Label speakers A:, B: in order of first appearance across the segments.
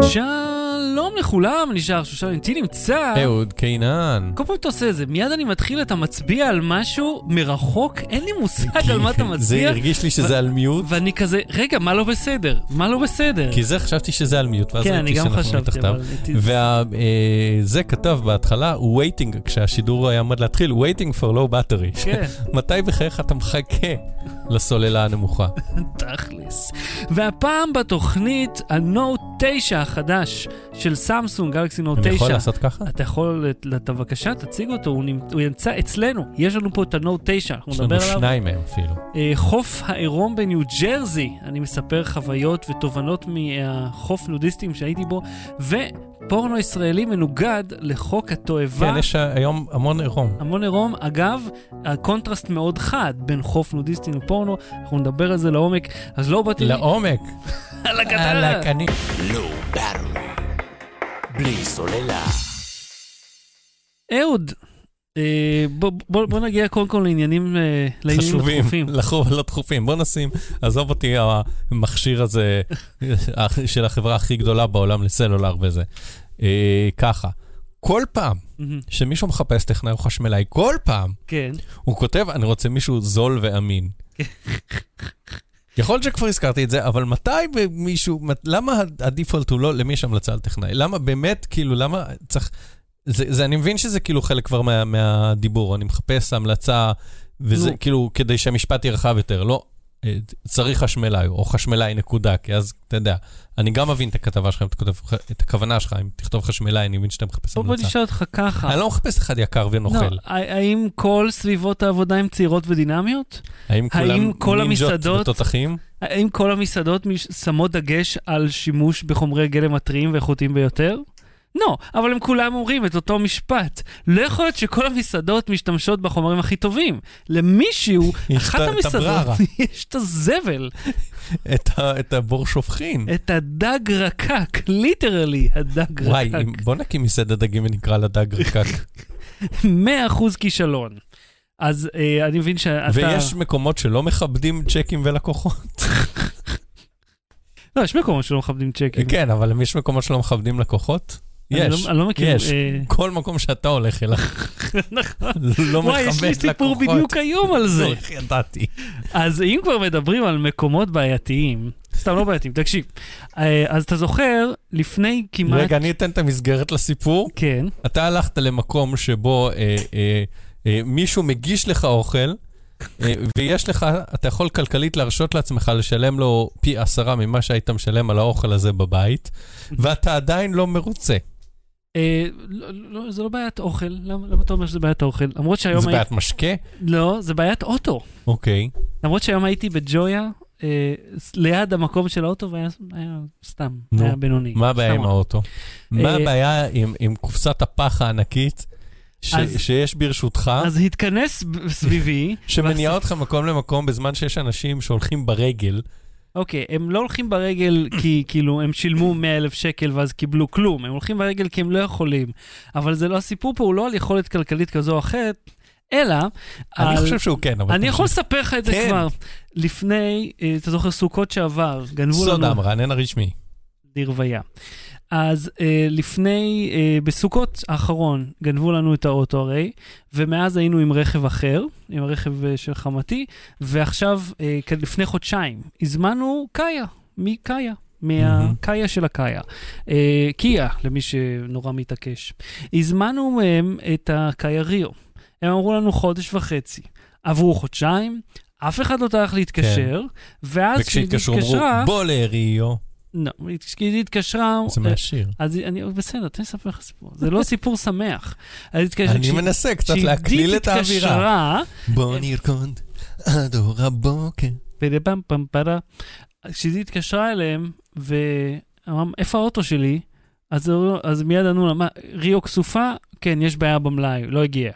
A: שלום לכולם, נשאר שושן איתי נמצא.
B: אהוד קינן.
A: כל פעם אתה עושה את זה, מיד אני מתחיל, אתה מצביע על משהו מרחוק, אין לי מושג על מה אתה
B: זה
A: מצביע.
B: הרגיש לי שזה על מיוט,
A: ואני כזה, רגע, מה לא בסדר? מה לא בסדר?
B: כי זה חשבתי שזה על מיוט, ואז
A: כן,
B: ראיתי שאנחנו מתחתיו. וזה כתב בהתחלה, waiting, כשהשידור היה עמד להתחיל, waiting for low battery.
A: כן,
B: מתי בחייך אתה מחכה לסוללה הנמוכה?
A: תכלס. והפעם בתוכנית, הנוט 9 החדש של סמסונג, גלקסי נוט 9.
B: אני יכול לעשות ככה?
A: אתה יכול, אתה בבקשה, תציג אותו, הוא, נמצ... הוא נמצא אצלנו. יש לנו פה את הנוט 9, אנחנו
B: יש לנו
A: נדבר עליו.
B: שניים מהם אפילו.
A: אה, חוף העירום בניו ג'רזי, אני מספר חוויות ותובנות מהחוף נודיסטים שהייתי בו, ופורנו ישראלי מנוגד לחוק התועבה.
B: כן, יש היום המון עירום.
A: המון עירום, אגב, הקונטרסט מאוד חד בין חוף נודיסטי לפורנו, אנחנו נדבר על זה לעומק, אז לא באתי...
B: לעומק.
A: על הקטן.
B: עלק, אני...
C: low battery. בלי סוללה.
A: אהוד, אה, בוא, בוא, בוא נגיע קודם כל לעניינים, אה, לעניינים
B: חשובים,
A: הדחופים.
B: לחוב לא דחופים. בוא נשים, עזוב אותי המכשיר הזה של החברה הכי גדולה בעולם לסלולר וזה. אה, ככה, כל פעם שמישהו מחפש טכנאי או חשמלאי, כל פעם
A: כן.
B: הוא כותב, אני רוצה מישהו זול ואמין. יכול להיות שכבר הזכרתי את זה, אבל מתי מישהו, למה הדיפולט הוא לא למי יש המלצה על טכנאי? למה באמת, כאילו, למה צריך... זה, זה, אני מבין שזה כאילו חלק כבר מה, מהדיבור, אני מחפש המלצה, וזה
A: נו.
B: כאילו כדי שהמשפט יהיה רחב יותר, לא, אה, צריך חשמלאי, או חשמלאי נקודה, כי אז, אתה יודע, אני גם מבין את הכתבה שלך, אם כותב, את הכוונה שלך, אם תכתוב חשמלאי, אני מבין שאתה מחפש
A: בוא, בוא
B: המלצה.
A: נשאל אותך ככה.
B: אני לא מחפש אחד יקר ונוכל.
A: לא, האם כל סביבות העבודה הן צעירות ודינמיות?
B: האם
A: האם
B: כולם
A: כל
B: נינג'ות
A: המסעדות-
B: ותותחים?
A: האם כל המסעדות שמות דגש על שימוש בחומרי גלם הטריים ואיכותיים ביותר? לא, אבל הם כולם אומרים את אותו משפט. לא יכול להיות שכל המסעדות משתמשות בחומרים הכי טובים. למישהו,
B: יש
A: אחת המסעדות. יש את הזבל,
B: את, הבור שופכין.
A: את הדג רקק, ליטרלי הדג
B: וואי,
A: רקק.
B: אם- בוא נקים מסעדת דגים ונקרא לה דג רקק.
A: 100% כישלון. אז אה, אני מבין שאתה...
B: ויש מקומות שלא מכבדים צ'קים ולקוחות.
A: לא, יש מקומות שלא מכבדים צ'קים.
B: כן, אבל יש מקומות שלא מכבדים לקוחות? יש,
A: לא- אני לא מכיר.
B: יש.
A: אה,
B: כל מקום שאתה הולך אליו
A: נכון.
B: לא מכבד
A: וואי,
B: לקוחות.
A: יש לי סיפור בדיוק היום על זה.
B: לא, איך ידעתי?
A: אז אם כבר מדברים על מקומות בעייתיים, סתם לא בעייתיים, תקשיב. אה, אז אתה זוכר, לפני כמעט...
B: רגע, אני אתן את המסגרת לסיפור.
A: כן,
B: אתה הלכת למקום שבו אה, מישהו מגיש לך אוכל, ויש לך, אתה יכול כלכלית להרשות לעצמך לשלם לו פי עשרה ממה שהיית משלם על האוכל הזה בבית, ואתה עדיין לא מרוצה.
A: אה, לא, לא, זה לא בעיית אוכל, למה למה אתה אומר שזה בעיית אוכל? למרות שהיום...
B: זה
A: הי-
B: בעיית משקה?
A: לא, זה בעיית אוטו.
B: אוקיי.
A: למרות שהיום הייתי בג'ויה, אה, ליד המקום של האוטו, והיה היה סתם,
B: נו,
A: היה בינוני.
B: מה הבעיה. עם האוטו? מה
A: אה,
B: הבעיה עם, עם קופסת הפח הענקית ש,
A: אז-
B: שיש ברשותך,
A: אז התכנס סביבי.
B: שמניעה אותך מקום למקום בזמן שיש אנשים שהולכים ברגל?
A: אוקיי, הם לא הולכים ברגל כי כאילו הם שילמו 100 אלף שקל ואז קיבלו כלום, הם הולכים ברגל כי הם לא יכולים. אבל זה לא הסיפור פה, הוא לא על יכולת כלכלית כזו או אחרת, אלא
B: אני
A: על...
B: חושב שהוא כן, אבל...
A: אני. יכול לספר לך את זה
B: כן.
A: כבר. לפני, אה, אתה זוכר, סוכות שעבר, גנבו לנו...
B: סודה, המרענן הרשמי.
A: לרוויה. אז אה, לפני, אה, בסוכות האחרון, גנבו לנו את האוטו הרי, ומאז היינו עם רכב אחר, עם הרכב אה, של חמתי, ועכשיו, אה, לפני חודשיים, הזמנו קאיה, מקאיה. מהקאיה של הקאיה. אה, קיה, למי שנורא מתעקש. הזמנו מהם את הקאיה ריו. הם אמרו לנו חודש וחצי. עברו חודשיים, אף אחד לא טרח להתקשר, ואז כשהיא
B: וכשהתקשרו אמרו,
A: התקשרה...
B: בוא לריו.
A: לא, כשהיא התקשרה...
B: זה מהשיר.
A: אז אני, בסדר, תן לי לספר לך סיפור. זה לא סיפור שמח.
B: אני מנסה קצת להקליל את האווירה. בוא נרקוד עד אור הבוקר.
A: פדה-פם פם פדה, כשהיא התקשרה אליהם, ואמרם, איפה האוטו שלי? אז, מיד ענו לה, מה, ריו כסופה? כן, יש בעיה במלאי, לא הגיע.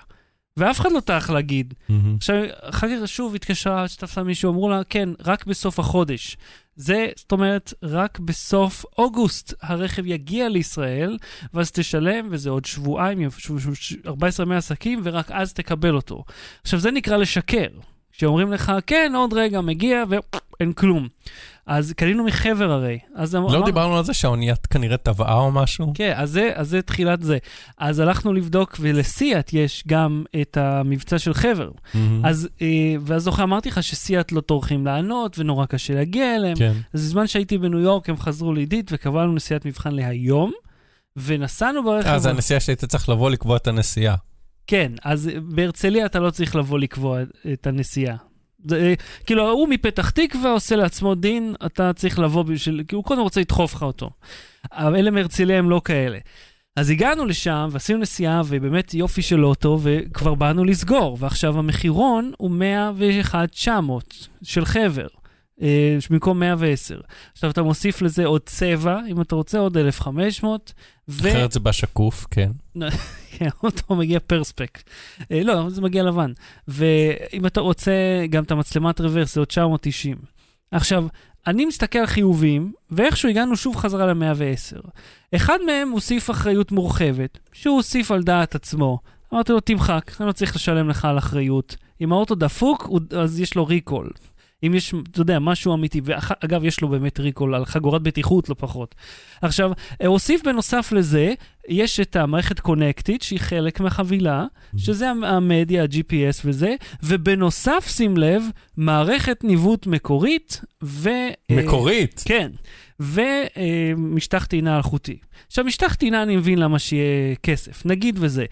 A: ואף אחד לא טרח להגיד.
B: מהמם.
A: עכשיו, אחר כך שוב התקשרה, שתפסה מישהו, אמרו לה, כן, רק בסוף החודש. זה, זאת אומרת, רק בסוף אוגוסט הרכב יגיע לישראל, ואז תשלם, וזה עוד שבועיים, ש- ש- ש- 14 ימי עסקים, ורק אז תקבל אותו. עכשיו, זה נקרא לשקר. כשאומרים לך, כן, עוד רגע מגיע, ואין כלום. אז קנינו מחבר הרי. אז
B: לא
A: אמר-
B: דיברנו על זה שהאונייה כנראה טבעה או משהו?
A: כן, אז זה, אז זה תחילת זה. אז הלכנו לבדוק, ולסיאט יש גם את המבצע של חבר.
B: מהמם.
A: אז, אה, ואז זוכר, אמרתי לך שסיאט לא טורחים לענות, ונורא קשה להגיע אליהם.
B: כן.
A: אז בזמן שהייתי בניו יורק, הם חזרו לעידית, וקבענו נסיעת מבחן להיום, ונסענו ברכב...
B: אה, זה הנסיעה שהיית צריך לבוא לקבוע את הנסיעה.
A: כן, אז בהרצליה אתה לא צריך לבוא לקבוע את הנסיעה. זה, כאילו, הוא מפתח תקווה עושה לעצמו דין, אתה צריך לבוא בשביל... כי הוא קודם רוצה לדחוף לך אותו. אבל אלה מהרצליה הם לא כאלה. אז הגענו לשם ועשינו נסיעה, ובאמת יופי של אוטו, וכבר באנו לסגור. ועכשיו המחירון הוא 101,900 של חבר, אה, במקום 110. עכשיו אתה מוסיף לזה עוד צבע, אם אתה רוצה, עוד 1,500. ו...
B: אחרת זה בשקוף, כן.
A: כן, אותו מגיע פרספק. אה, לא, זה מגיע לבן. ואם אתה רוצה גם את המצלמת רוורס, זה עוד 990. עכשיו, אני מסתכל על חיובים, ואיכשהו הגענו שוב חזרה ל-110. אחד מהם הוסיף אחריות מורחבת, שהוא הוסיף על דעת עצמו. אמרתי לו, תמחק, אני לא צריך לשלם לך על אחריות. אם האוטו דפוק, אז יש לו ריקול. אם יש, אתה יודע, משהו אמיתי, ואגב, יש לו באמת ריקול על חגורת בטיחות, לא פחות. עכשיו, הוא הוסיף בנוסף לזה, יש את המערכת קונקטית, שהיא חלק מהחבילה, שזה המ- המדיה, ה-GPS וזה, ובנוסף, שים לב, מערכת ניווט מקורית ו... אה,
B: מקורית.
A: כן, ומשטח טעינה אלחוטי. עכשיו, משטח טעינה אני מבין למה שיהיה כסף, נגיד וזה.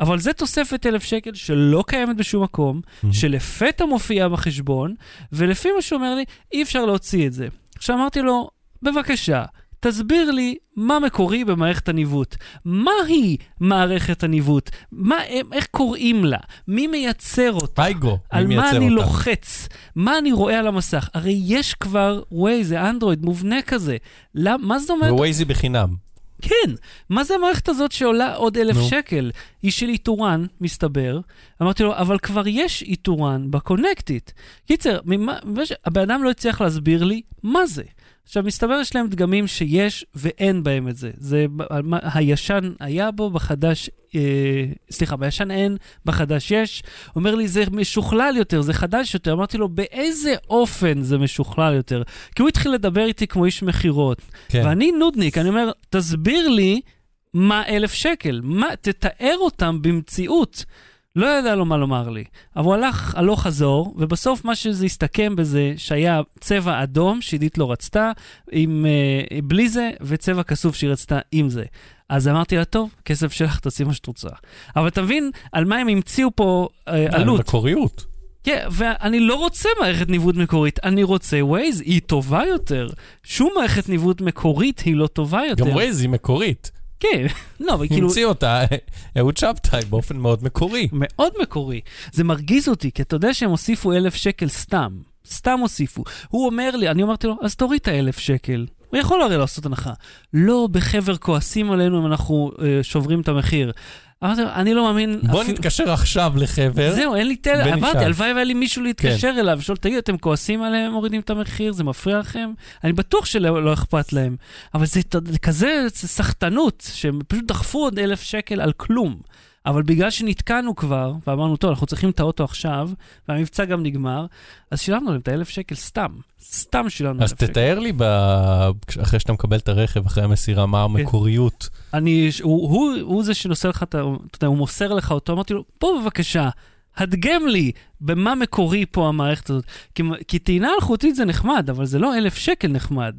A: אבל זה תוספת אלף שקל שלא קיימת בשום מקום, שלפתע מופיעה בחשבון, ולפי מה שהוא אומר לי, אי אפשר להוציא את זה. עכשיו אמרתי לו, בבקשה, תסביר לי מה מקורי במערכת הניווט. מהי מערכת הניווט? מה, איך קוראים לה? מי מייצר אותה?
B: אייגו,
A: על
B: מי
A: מה
B: מייצר
A: אני
B: אותה?
A: לוחץ? מה אני רואה על המסך? הרי יש כבר זה אנדרואיד מובנה כזה. למ, מה זאת אומרת?
B: ווייזי בחינם.
A: כן, מה זה המערכת הזאת שעולה עוד אלף
B: נו.
A: שקל? היא של איתורן, מסתבר. אמרתי לו, אבל כבר יש איתורן בקונקטית. קיצר, ממה, הבן אדם לא הצליח להסביר לי מה זה. עכשיו, מסתבר יש להם דגמים שיש ואין בהם את זה. זה הישן היה בו, בחדש, אה, סליחה, בישן אין, בחדש יש. אומר לי, זה משוכלל יותר, זה חדש יותר. אמרתי לו, באיזה אופן זה משוכלל יותר? כי הוא התחיל לדבר איתי כמו איש מכירות.
B: כן.
A: ואני נודניק, אני אומר, תסביר לי מה אלף שקל, מה, תתאר אותם במציאות. לא ידע לו מה לומר לי, אבל הוא הלך הלוך חזור, ובסוף מה שזה הסתכם בזה שהיה צבע אדום שעידית לא רצתה, עם, אה, בלי זה, וצבע כסוף שהיא רצתה עם זה. אז אמרתי לה, טוב, כסף שלך, תעשי מה שאת רוצה. אבל תבין על מה הם המציאו פה אה, עלות.
B: מקוריות.
A: כן, ואני לא רוצה מערכת ניווט מקורית, אני רוצה ווייז, היא טובה יותר. שום מערכת ניווט מקורית היא לא טובה יותר.
B: גם ווייז היא מקורית.
A: כן, לא, אבל כאילו,
B: המציא אותה אהוד שבתאי באופן מאוד מקורי.
A: מאוד מקורי. זה מרגיז אותי, כי אתה יודע שהם הוסיפו אלף שקל סתם. סתם הוסיפו. הוא אומר לי, אני אמרתי לו, אז תוריד את האלף שקל. הוא יכול הרי לעשות הנחה. לא, בחבר כועסים עלינו אם אנחנו אה, שוברים את המחיר. אמרתי לו, אני לא מאמין...
B: בוא
A: אפילו-
B: נתקשר עכשיו לחבר.
A: זהו, אין לי טל... עברתי, הלוואי והיה לי מישהו להתקשר
B: כן.
A: אליו, לשאול, תגיד, אתם כועסים עליהם, מורידים את המחיר, זה מפריע לכם? אני בטוח שלא לא אכפת להם. אבל זה, זה כזה זה סחטנות, שהם פשוט דחפו עוד אלף שקל על כלום. אבל בגלל שנתקענו כבר, ואמרנו, טוב, אנחנו צריכים את האוטו עכשיו, והמבצע גם נגמר, אז שילמנו להם את האלף שקל סתם. סתם שילמנו
B: אז
A: אלף שקל.
B: תתאר לי, ב- אחרי שאתה מקבל את הרכב, אחרי המסירה, מה
A: כן.
B: המקוריות.
A: אני, הוא, הוא, הוא זה שנושא לך. אתה יודע, הוא מוסר לך אותו, אמרתי לו, בוא בבקשה, הדגם לי במה מקורי פה המערכת הזאת. כי, כי טעינה אלחוטית זה נחמד, אבל זה לא אלף שקל נחמד.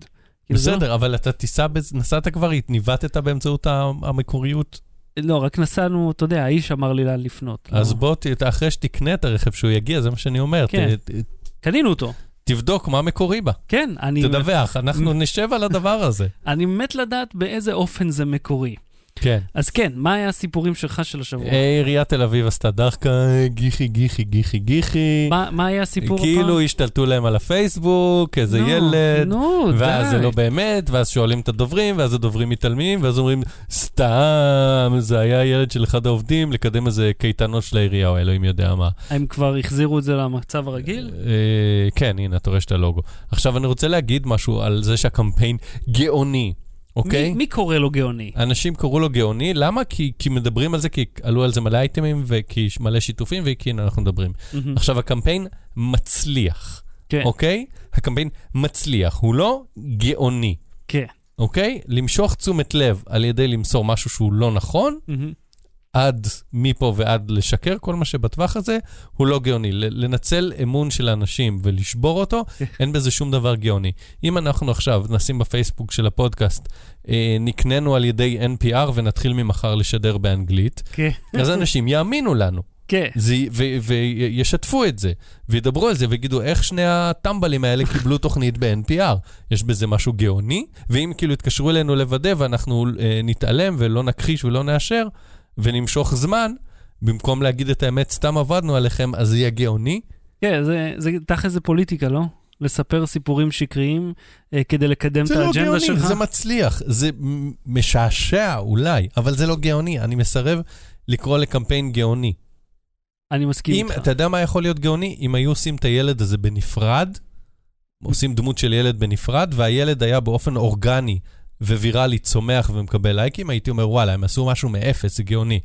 A: כאילו, זה
B: בסדר, אבל אתה תיסע, נסעת כבר, ניווטת באמצעות המקוריות.
A: לא, לא, רק נסענו, אתה יודע, האיש אמר לי לאן לפנות.
B: אז
A: לא.
B: בוא, ת- אחרי שתקנה את הרכב שהוא יגיע, זה מה שאני אומר.
A: כן.
B: ת- ת-
A: קנינו אותו.
B: תבדוק מה מקורי בה.
A: כן, אני,
B: תדווח, אנחנו נשב על הדבר הזה.
A: אני מת לדעת באיזה אופן זה מקורי.
B: כן.
A: אז כן, מה היה הסיפורים שלך של השבוע?
B: אה, עיריית תל אביב עשתה דחקה, גיחי, גיחי, גיחי, גיחי.
A: מה, מה היה הסיפור הפעם?
B: כאילו השתלטו להם על הפייסבוק, איזה ילד.
A: נו,
B: ואז
A: די.
B: זה לא באמת, ואז שואלים את הדוברים, ואז הדוברים מתעלמים, ואז אומרים, סתם, זה היה ילד של אחד העובדים לקדם איזה קייטנות של העירייה, או אלוהים יודע מה.
A: הם כבר החזירו את זה למצב הרגיל?
B: אה, כן, הנה, אתה רואה את הלוגו. עכשיו, אני רוצה להגיד משהו על זה שהקמפיין גאוני, אוקיי?
A: מי, מי קורא לו גאוני?
B: אנשים קראו לו גאוני, למה? כי, כי מדברים על זה, כי עלו על זה מלא אייטמים, וכי יש מלא שיתופים, וכי הנה אנחנו מדברים.
A: מהמם.
B: עכשיו, הקמפיין מצליח,
A: כן,
B: אוקיי? הקמפיין מצליח, הוא לא גאוני,
A: כן.
B: אוקיי? למשוך תשומת לב על ידי למסור משהו שהוא לא נכון,
A: מהמם.
B: עד מפה ועד לשקר, כל מה שבטווח הזה, הוא לא גאוני. לנצל אמון של האנשים ולשבור אותו, אין בזה שום דבר גאוני. אם אנחנו עכשיו נשים בפייסבוק של הפודקאסט, אה, נקננו על ידי NPR ונתחיל ממחר לשדר באנגלית,
A: כן,
B: אז אנשים יאמינו לנו,
A: כן.
B: זה, ו- וישתפו את זה, וידברו על זה, ויגידו איך שני הטמבלים האלה קיבלו תוכנית ב-NPR. יש בזה משהו גאוני, ואם כאילו יתקשרו אלינו לוודא ואנחנו אה, נתעלם ולא נכחיש ולא נאשר, ונמשוך זמן, במקום להגיד את האמת, סתם עבדנו עליכם, אז זה יהיה גאוני.
A: כן, זה, זה תכל'ס זה פוליטיקה, לא? לספר סיפורים שקריים אה, כדי לקדם את
B: זה לא
A: האג'נדה
B: גאוני,
A: שלך.
B: זה מצליח, זה מ- משעשע אולי, אבל זה לא גאוני. אני מסרב לקרוא לקמפיין גאוני.
A: אני מסכים
B: אם,
A: איתך.
B: אתה יודע מה יכול להיות גאוני? אם היו עושים את הילד הזה בנפרד, עושים דמות של ילד בנפרד, והילד היה באופן אורגני וויראלי צומח ומקבל לייקים, הייתי אומר, וואלה, הם עשו משהו מאפס, זה גאוני.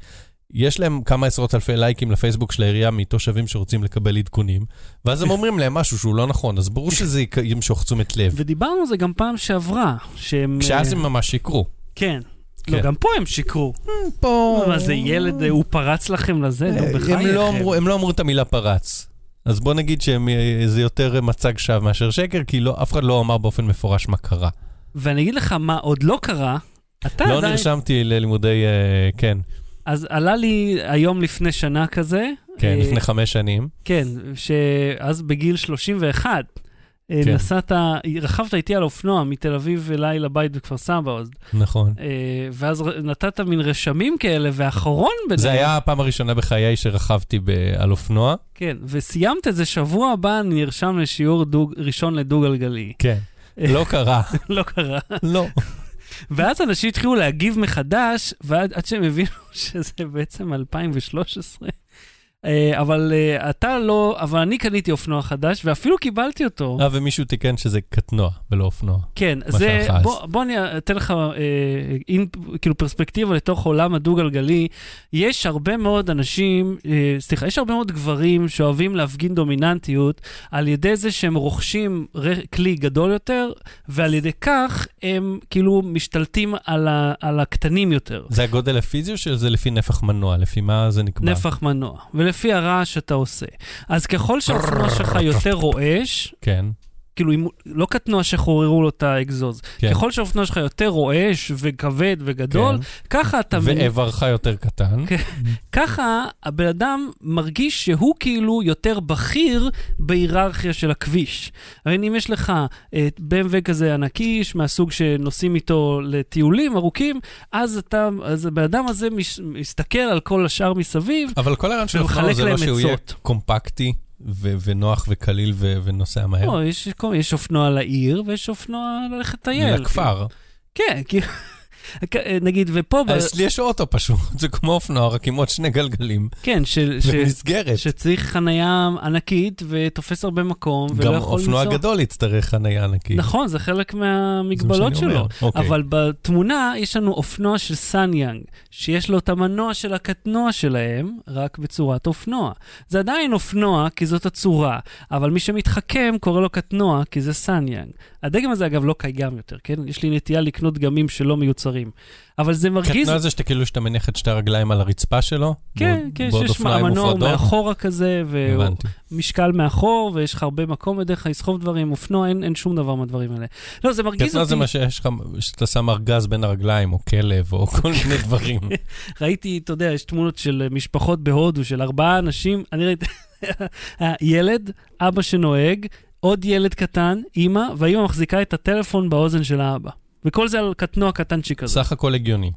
B: יש להם כמה עשרות אלפי לייקים לפייסבוק של העירייה מתושבים שרוצים לקבל עדכונים, ואז הם אומרים להם משהו שהוא לא נכון, אז ברור שזה ימשוך תשומת לב.
A: ודיברנו על זה גם פעם שעברה, שהם...
B: כשאז
A: אה,
B: הם ממש שיקרו.
A: כן.
B: כן.
A: לא, גם פה הם שיקרו.
B: פה...
A: מה זה ילד, אה, הוא פרץ לכם לזה? נו,
B: הם
A: בחייכם.
B: לא הם לא אמרו את המילה פרץ. אז בוא נגיד שזה יותר מצג שווא מאשר שקר, כי לא, אף אחד לא אמר באופן מפורש מה קרה.
A: ואני אגיד לך מה עוד לא קרה, אתה
B: לא
A: עדיין...
B: נרשמתי ללימודי, אה, כן,
A: אז עלה לי היום לפני שנה כזה.
B: כן,
A: אה,
B: לפני חמש שנים.
A: כן, שאז בגיל 31, אה,
B: כן.
A: נסעת, רכבת איתי על אופנוע מתל אביב אליי לבית בכפר סבא, אז,
B: נכון.
A: ואז נתת מין רשמים כאלה, והאחרון ביניהם,
B: זה היה הפעם הראשונה בחיי שרכבתי ב- על אופנוע.
A: כן, וסיימת את זה, שבוע הבא אני נרשם לשיעור דוג, ראשון לדו-גלגלי.
B: כן. לא קרה.
A: לא קרה.
B: לא.
A: ואז אנשים התחילו להגיב מחדש, ועד עד שהם הבינו שזה בעצם 2013. אה, אבל אה, אתה לא, אבל אני קניתי אופנוע חדש, ואפילו קיבלתי אותו.
B: אה, ומישהו תיקן שזה קטנוע ולא אופנוע.
A: כן, זה. בוא, בוא אני אתן לך אה, אין, כאילו פרספקטיבה לתוך עולם הדו-גלגלי. יש הרבה מאוד אנשים, אה, סליחה, יש הרבה מאוד גברים שאוהבים להפגין דומיננטיות על ידי זה שהם רוכשים כלי גדול יותר, ועל ידי כך הם כאילו משתלטים על, ה, על הקטנים יותר.
B: זה הגודל הפיזי או שזה לפי נפח מנוע? לפי מה זה נקבע?
A: נפח מנוע, ולפי הרעש שאתה עושה. אז ככל שהאופנוע שלך יותר רועש,
B: כן,
A: כאילו, אם, לא קטנוע שחוררו לו את האגזוז.
B: כן.
A: ככל שהאופנוע שלך יותר רועש וכבד וגדול,
B: כן.
A: ככה אתה...
B: ואיברך יותר קטן.
A: כן. ככה הבן אדם מרגיש שהוא כאילו יותר בכיר בהיררכיה של הכביש. הרי אם יש לך אה, BMW כזה ענקי, מהסוג שנוסעים איתו לטיולים ארוכים, אז אתה, אז הבן אדם הזה מש, מסתכל על כל השאר מסביב,
B: אבל כל הרעיון של אופנוע זה לא שהוא יהיה. קומפקטי ו- ונוח וקליל ו- ונוסע מהר.
A: לא, יש, יש אופנוע לעיר ויש אופנוע ללכת לטייל.
B: לכפר.
A: כן, כאילו, נגיד, ופה, ב...
B: אצלי יש אוטו פשוט, זה כמו אופנוע, רק עם עוד שני גלגלים,
A: כן, ש...
B: ומסגרת.
A: שצריך חנייה ענקית ותופס הרבה מקום, ולא
B: גם
A: יכול
B: אופנוע
A: לנסוע.
B: גדול יצטרך חנייה ענקית.
A: נכון, זה חלק מהמגבלות. שלו.
B: אוקיי.
A: אבל בתמונה יש לנו אופנוע של סאניאנג, שיש לו את המנוע של הקטנוע שלהם, רק בצורת אופנוע. זה עדיין אופנוע, כי זאת הצורה, אבל מי שמתחכם קורא לו קטנוע, כי זה סאניאנג. הדגם הזה, אגב, לא קיים יותר, כן? יש לי נטייה לקנות דגמים שלא מיוצרים. אבל זה מרגיז...
B: קטנוע זה שאתה כאילו שאתה מניח את שתי הרגליים על הרצפה שלו?
A: כן,
B: בעוד-
A: כן, שיש
B: מופרדות?
A: מאחורה כזה. ומשקל מאחור, ויש לך הרבה מקום בדרך כלל לסחוב דברים, אופנוע, אין, אין שום דבר מהדברים האלה. לא, זה מרגיז
B: קטנוע זה
A: אותי.
B: מה שיש לך, שאתה שם ארגז בין הרגליים, או כלב, או כל מיני דברים.
A: ראיתי, אתה יודע, יש תמונות של משפחות בהודו, של ארבעה אנשים, אני ראיתי, ילד, אבא שנוהג, עוד ילד קטן, אימא, והאימא מחזיקה את הטלפון באוזן של האבא. וכל זה על קטנוע קטנצ'יק כזה.
B: סך הכל הגיוני.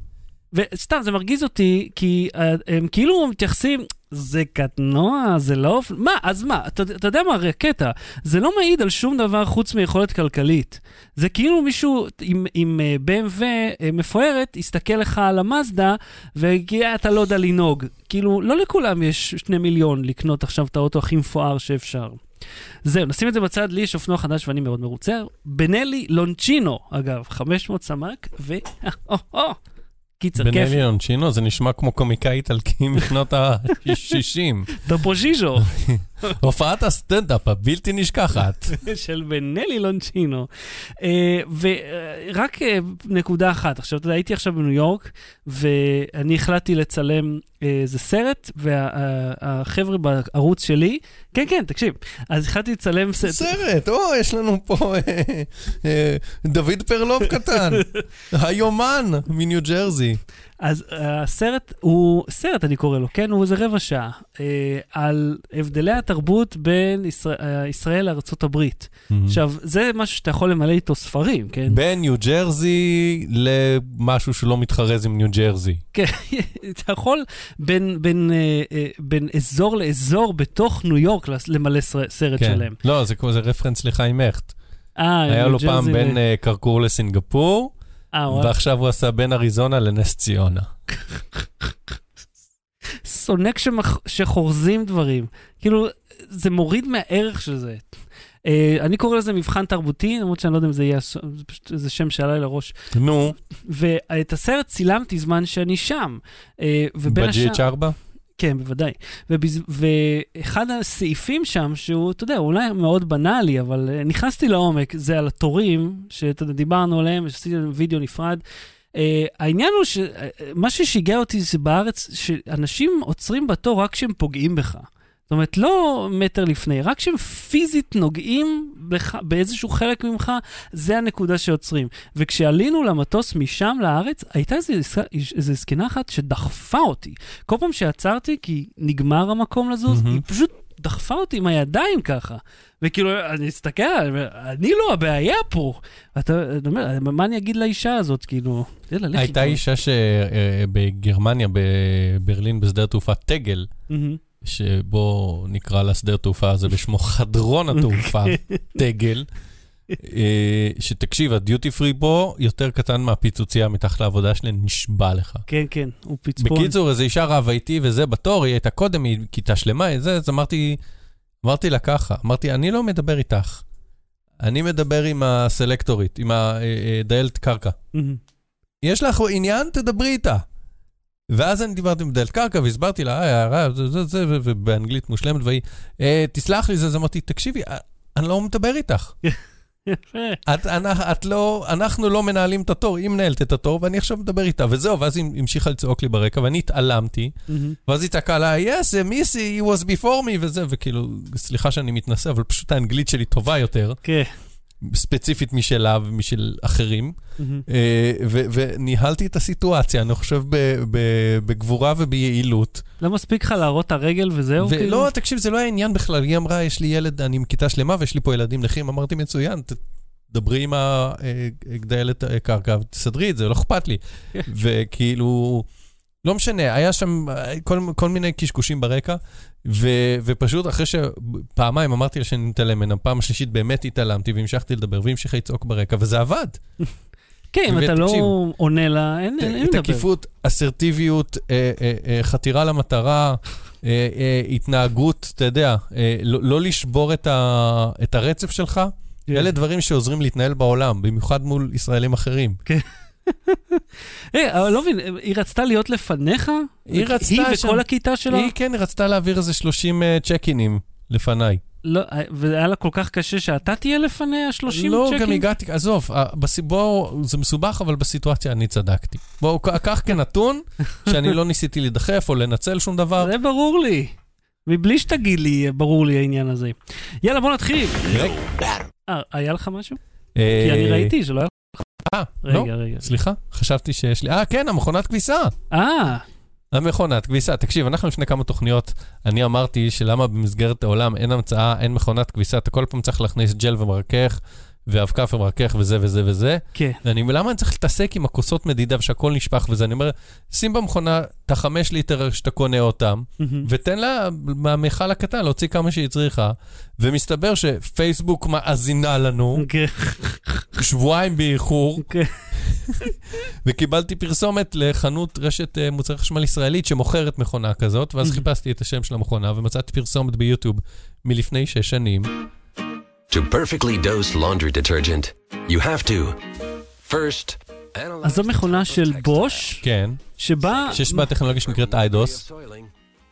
A: וסתם, זה מרגיז אותי, כי uh, הם כאילו מתייחסים, זה קטנוע, זה לא... אופ- מה, אז מה? אתה, אתה יודע מה הרי הקטע? זה לא מעיד על שום דבר חוץ מיכולת כלכלית. זה כאילו מישהו עם, עם אה, BMW אה, מפוארת, יסתכל לך על המאזדה, ויגיד, "אה, אתה לא יודע לנהוג. כאילו, לא לכולם יש שני מיליון לקנות עכשיו את האוטו הכי מפואר שאפשר. זהו, נשים את זה בצד, לי יש אופנוע חדש ואני מאוד מרוצה. בנלי לאונצ'ינו, אגב, 500 סמ"ק, ו... קיצר, כיף.
B: בנלי אונצ'ינו זה נשמע כמו קומיקאי איטלקי משנות ה-60.
A: טופו ג'יג'ו.
B: הופעת הסטנדאפ הבלתי נשכחת.
A: של בנלי לאונצ'ינו. אה, ורק אה, נקודה אחת, עכשיו, אתה יודע, הייתי עכשיו בניו יורק, ואני החלטתי לצלם אה, איזה סרט, והחבר'ה בערוץ שלי, כן, כן, תקשיב, אז החלטתי לצלם סרט.
B: סרט, או, יש לנו פה דוד פרלוב קטן, היומן מניו ג'רזי.
A: אז הסרט הוא, סרט אני קורא לו, כן? הוא איזה רבע שעה, אה, על הבדלי התרבות בין ישראל, אה, ישראל לארצות הברית. עכשיו, זה משהו שאתה יכול למלא איתו ספרים, כן?
B: בין ניו ג'רזי למשהו שלא מתחרז עם ניו ג'רזי.
A: כן, אתה יכול בין, בין, אה, אה, בין אזור לאזור בתוך ניו יורק למלא סר- סרט
B: כן.
A: שלם.
B: לא, זה רפרנס לחיים הכט.
A: אה,
B: היה לו פעם בין אה, כרכור לסינגפור,
A: אה.
B: ועכשיו הוא עשה בין אריזונה לנס ציונה.
A: שונא כשמח- שחורזים דברים. כאילו, זה מוריד מהערך של זה. אה, אני קורא לזה מבחן תרבותי, למרות שאני לא יודע אם זה יהיה, זה פשוט איזה שם שעלה לי לראש.
B: נו,
A: ואת הסרט צילמתי זמן שאני שם. אה, ובין השאר...
B: ב-GH4?
A: כן, בוודאי. ובז... ואחד הסעיפים שם, שהוא, אתה יודע, אולי מאוד בנאלי, אבל אה, נכנסתי לעומק, זה על התורים, שדיברנו עליהם, ושעשיתי להם וידאו נפרד. Uh, העניין הוא שמה ששיגע אותי זה בארץ, שאנשים עוצרים בתור רק כשהם פוגעים בך. זאת אומרת, לא מטר לפני, רק כשהם פיזית נוגעים בך, באיזשהו חלק ממך, זה הנקודה שעוצרים. וכשעלינו למטוס משם לארץ, הייתה איזו זקנה אחת שדחפה אותי. כל פעם שעצרתי, כי נגמר המקום לזוז,
B: מהמם.
A: היא פשוט דחפה אותי עם הידיים ככה. וכאילו, אני מסתכל, אני לא הבעיה פה. אתה אומר, מה אני אגיד לאישה הזאת, כאילו, יאללה, לכי.
B: הייתה. אישה שבגרמניה, בברלין, בשדה התעופה טגל,
A: מהמם.
B: שבו נקרא לה שדה התעופה הזה בשמו חדרון התעופה, טגל, אה, שתקשיב, הדיוטי פרי פה יותר קטן מהפיצוצייה מתחת לעבודה שלי, נשבע לך.
A: כן, כן, הוא פצפון.
B: בקיצור, איזו אישה רבה איתי וזה בתור, היא הייתה קודם, היא כיתה שלמה, זה, אז אמרתי, אמרתי לה ככה, אמרתי, אני לא מדבר איתך, אני מדבר עם הסלקטורית, עם הדיילת קרקע.
A: מהמם.
B: יש לך עניין, תדברי איתה. ואז אני דיברתי עם דיילת קרקע והסברתי לה, אה, הערה, זה, זה, זה, ובאנגלית מושלמת, והיא, אה, תסלח לי, זה, אז אמרתי, תקשיבי, אה, אני לא מדבר איתך. את, את, את לא, אנחנו לא מנהלים את התור, היא מנהלת את התור, ואני עכשיו מדבר איתה, וזהו, ואז היא המשיכה לצעוק לי ברקע, ואני התעלמתי,
A: מהמם.
B: ואז היא צעקה לה, yes, מיסי, he was before me, וזה, וכאילו, סליחה שאני מתנשא, אבל פשוט האנגלית שלי טובה יותר,
A: כן.
B: ספציפית משלה ומשל אחרים,
A: מהמם.
B: אה, ו- וניהלתי את הסיטואציה, אני חושב, ב- ב- בגבורה וביעילות.
A: לא מספיק לך להראות את הרגל וזהו? כאילו?
B: ולא, תקשיב, זה לא היה עניין בכלל, היא אמרה, יש לי ילד, אני עם כיתה שלמה ויש לי פה ילדים נכים, אמרתי, מצוין, ת- דברי עם הגדיילת קרקע, תסדרי את זה, לא אכפת לי. וכאילו, לא משנה, היה שם אה, כל, כל מיני קשקושים ברקע, ו, ופשוט אחרי שפעמיים אמרתי לה שאני מתעלם ממנה, פעם השלישית באמת התעלמתי והמשכתי לדבר, והיא המשיכה לצעוק ברקע, וזה עבד.
A: כן, אם אתה לא עונה לה, אין לדבר.
B: תקיפות, אסרטיביות, אה, אה, אה, חתירה למטרה, אה, אה, התנהגות, אתה יודע, אה, לא, לא לשבור את, ה, את הרצף שלך,
A: כן.
B: אלה דברים שעוזרים להתנהל בעולם, במיוחד מול ישראלים אחרים.
A: היי, אבל לא מבין, היא רצתה להיות לפניך?
B: היא רצתה
A: היא וכל הכיתה שלה?
B: היא כן רצתה להעביר איזה 30 אה, צ'ק-אינים לפניי.
A: לא, והיה לה כל כך קשה שאתה תהיה לפניה 30
B: לא,
A: צ'קים?
B: גם הגעתי, עזוב, אה, בס- בוא, זה מסובך, אבל בסיטואציה אני צדקתי. בואו, קח כנתון שאני לא ניסיתי להידחף או לנצל שום דבר.
A: זה ברור לי. מבלי שתגיד לי, ברור לי העניין הזה. יאללה, בוא נתחיל.
B: רגע,
A: אה, היה לך משהו?
B: אה,
A: כי אני ראיתי שלא היה...
B: אה, לא,
A: רגע.
B: סליחה, חשבתי שיש לי... אה, כן, המכונת כביסה.
A: אה,
B: המכונת כביסה. תקשיב, אנחנו לפני כמה תוכניות, אני אמרתי שלמה במסגרת העולם אין המצאה, אין מכונת כביסה, אתה כל פעם צריך להכניס ג'ל ומרכך, ואבקף ומרכך וזה וזה וזה.
A: כן.
B: ואני, למה אני צריך להתעסק עם הכוסות מדידה ושהכול נשפך וזה? אני אומר, שים במכונה את החמש ליטר שאתה קונה אותם,
A: מהמם.
B: ותן לה מהמיכל הקטן להוציא כמה שהיא צריכה, ומסתבר שפייסבוק מאזינה לנו,
A: כן,
B: שבועיים באיחור,
A: כן.
B: וקיבלתי פרסומת לחנות רשת אה, מוצרי חשמל ישראלית שמוכרת מכונה כזאת, ואז
A: Mhm.
B: חיפשתי את השם של המכונה ומצאתי פרסומת ביוטיוב מלפני שש שנים.
D: To perfectly dose laundry detergent, you have to first
A: אז זו מכונה של בוש,
B: כן,
A: שבה...
B: שיש בה טכנולוגיה שנקראת איידוס.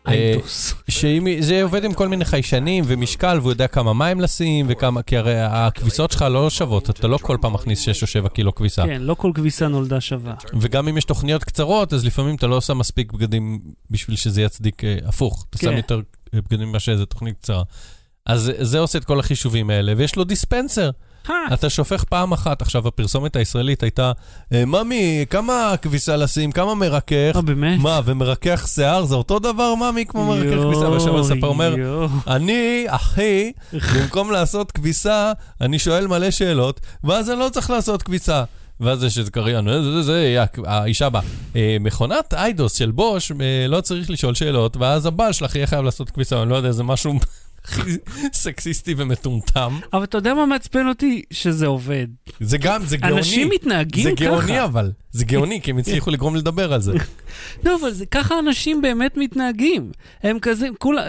A: איידוס.
B: שאם, זה עובד עם כל מיני חיישנים ומשקל, והוא יודע כמה מים לשים וכמה, כי הרי הכביסות שלך לא שוות, אתה לא כל פעם מכניס 6 או 7 קילו כביסה.
A: כן, לא כל כביסה נולדה שווה.
B: וגם אם יש תוכניות קצרות, אז לפעמים אתה לא שם מספיק בגדים בשביל שזה יצדיק אה, הפוך. אתה
A: כן.
B: שם יותר אה, בגדים מאשר איזה תוכנית קצרה. אז זה עושה את כל החישובים האלה, ויש לו דיספנסר. אתה שופך פעם אחת. עכשיו, הפרסומת הישראלית הייתה, "אה, ממי, כמה כביסה לשים, כמה מרכך?
A: אה, באמת?
B: מה, ומרכך שיער זה אותו דבר, ממי, כמו מרכך כביסה? ועכשיו הספר אומר. אני, אחי, במקום לעשות כביסה, אני שואל מלא שאלות, ואז אני לא צריך לעשות כביסה. ואז יש איזה קריין, "אה, זה, זה, זה, האישה באה. "אה, מכונת איידוס של בוש, אה, לא צריך לשאול שאלות, ואז הבעל שלך יהיה חייב לעשות כביסה, אני לא יודע, זה משהו סקסיסטי ומטומטם.
A: אבל אתה יודע מה מעצבן אותי? שזה עובד.
B: זה גם, זה גאוני.
A: אנשים מתנהגים
B: זה
A: ככה.
B: גאוני אבל, זה גאוני, כי הם הצליחו לגרום לדבר על זה.
A: לא, אבל זה, ככה אנשים באמת מתנהגים. הם כזה, כולה,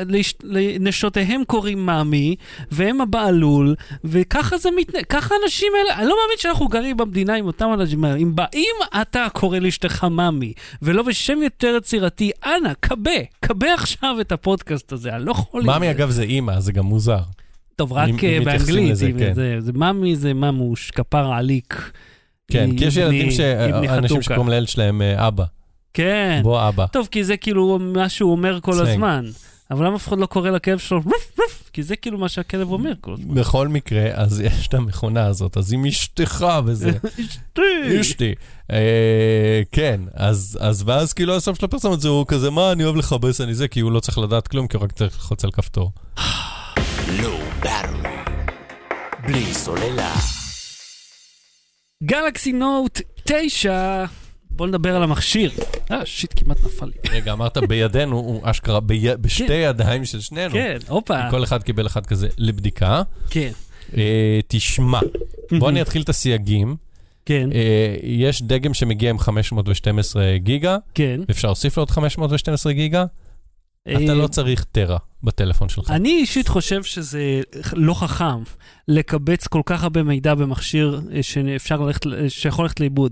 A: לנשותיהם קוראים מאמי, והם הבעלול, וככה זה מתנהג, ככה האנשים האלה, אני לא מאמין שאנחנו גרים במדינה עם אותם אנשים האלה. אם, בא- אם אתה קורא לאשתך מאמי, ולא בשם יותר יצירתי, אנא, כבה, כבה עכשיו את הפודקאסט הזה, אני לא יכול...
B: מאמי. אגב, זה אימא, זה גם מוזר.
A: טוב, רק אה, באנגלית,
B: לזה, כן.
A: זה, זה מאמי זה ממוש, כפרה עליק.
B: כן, כי יש ילדים,
A: איבני
B: אנשים. שקוראים לילד שלהם אה, אבא.
A: כן.
B: בוא אבא.
A: טוב, כי זה כאילו מה שהוא אומר כל
B: סלנג.
A: הזמן. אבל למה אף אחד לא קורא לכלב שלו רוף רוף? כי זה כאילו מה שהכלב אומר כל הזמן.
B: בכל מקרה, אז יש את המכונה הזאת, אז עם אשתך וזה.
A: אשתי.
B: אשתי. אה, כן, אז אז ואז כאילו הסוף של הפרסומת זה הוא כזה, מה, אני אוהב לכבס, אני זה, כי הוא לא צריך לדעת כלום, כי הוא רק צריך ללחוץ על כפתור.
C: בלי סוללה.
A: גלקסי נוט 9. בוא נדבר על המכשיר. אה, שיט, כמעט נפל לי.
B: רגע, אמרת בידינו, הוא אשכרה בי- בשתי ידיים של שנינו.
A: כן, הופה.
B: כל אחד קיבל אחד כזה לבדיקה.
A: כן.
B: אה, תשמע, בוא אני אתחיל את הסייגים.
A: כן,
B: אה, יש דגם שמגיע עם 512 גיגה,
A: כן.
B: אפשר להוסיף לו עוד 512 גיגה, אתה
A: אה,
B: לא צריך טרה בטלפון שלך.
A: אני אישית חושב שזה לא חכם לקבץ כל כך הרבה מידע במכשיר אה, שאפשר ללכת, ל- שיכול ללכת לאיבוד.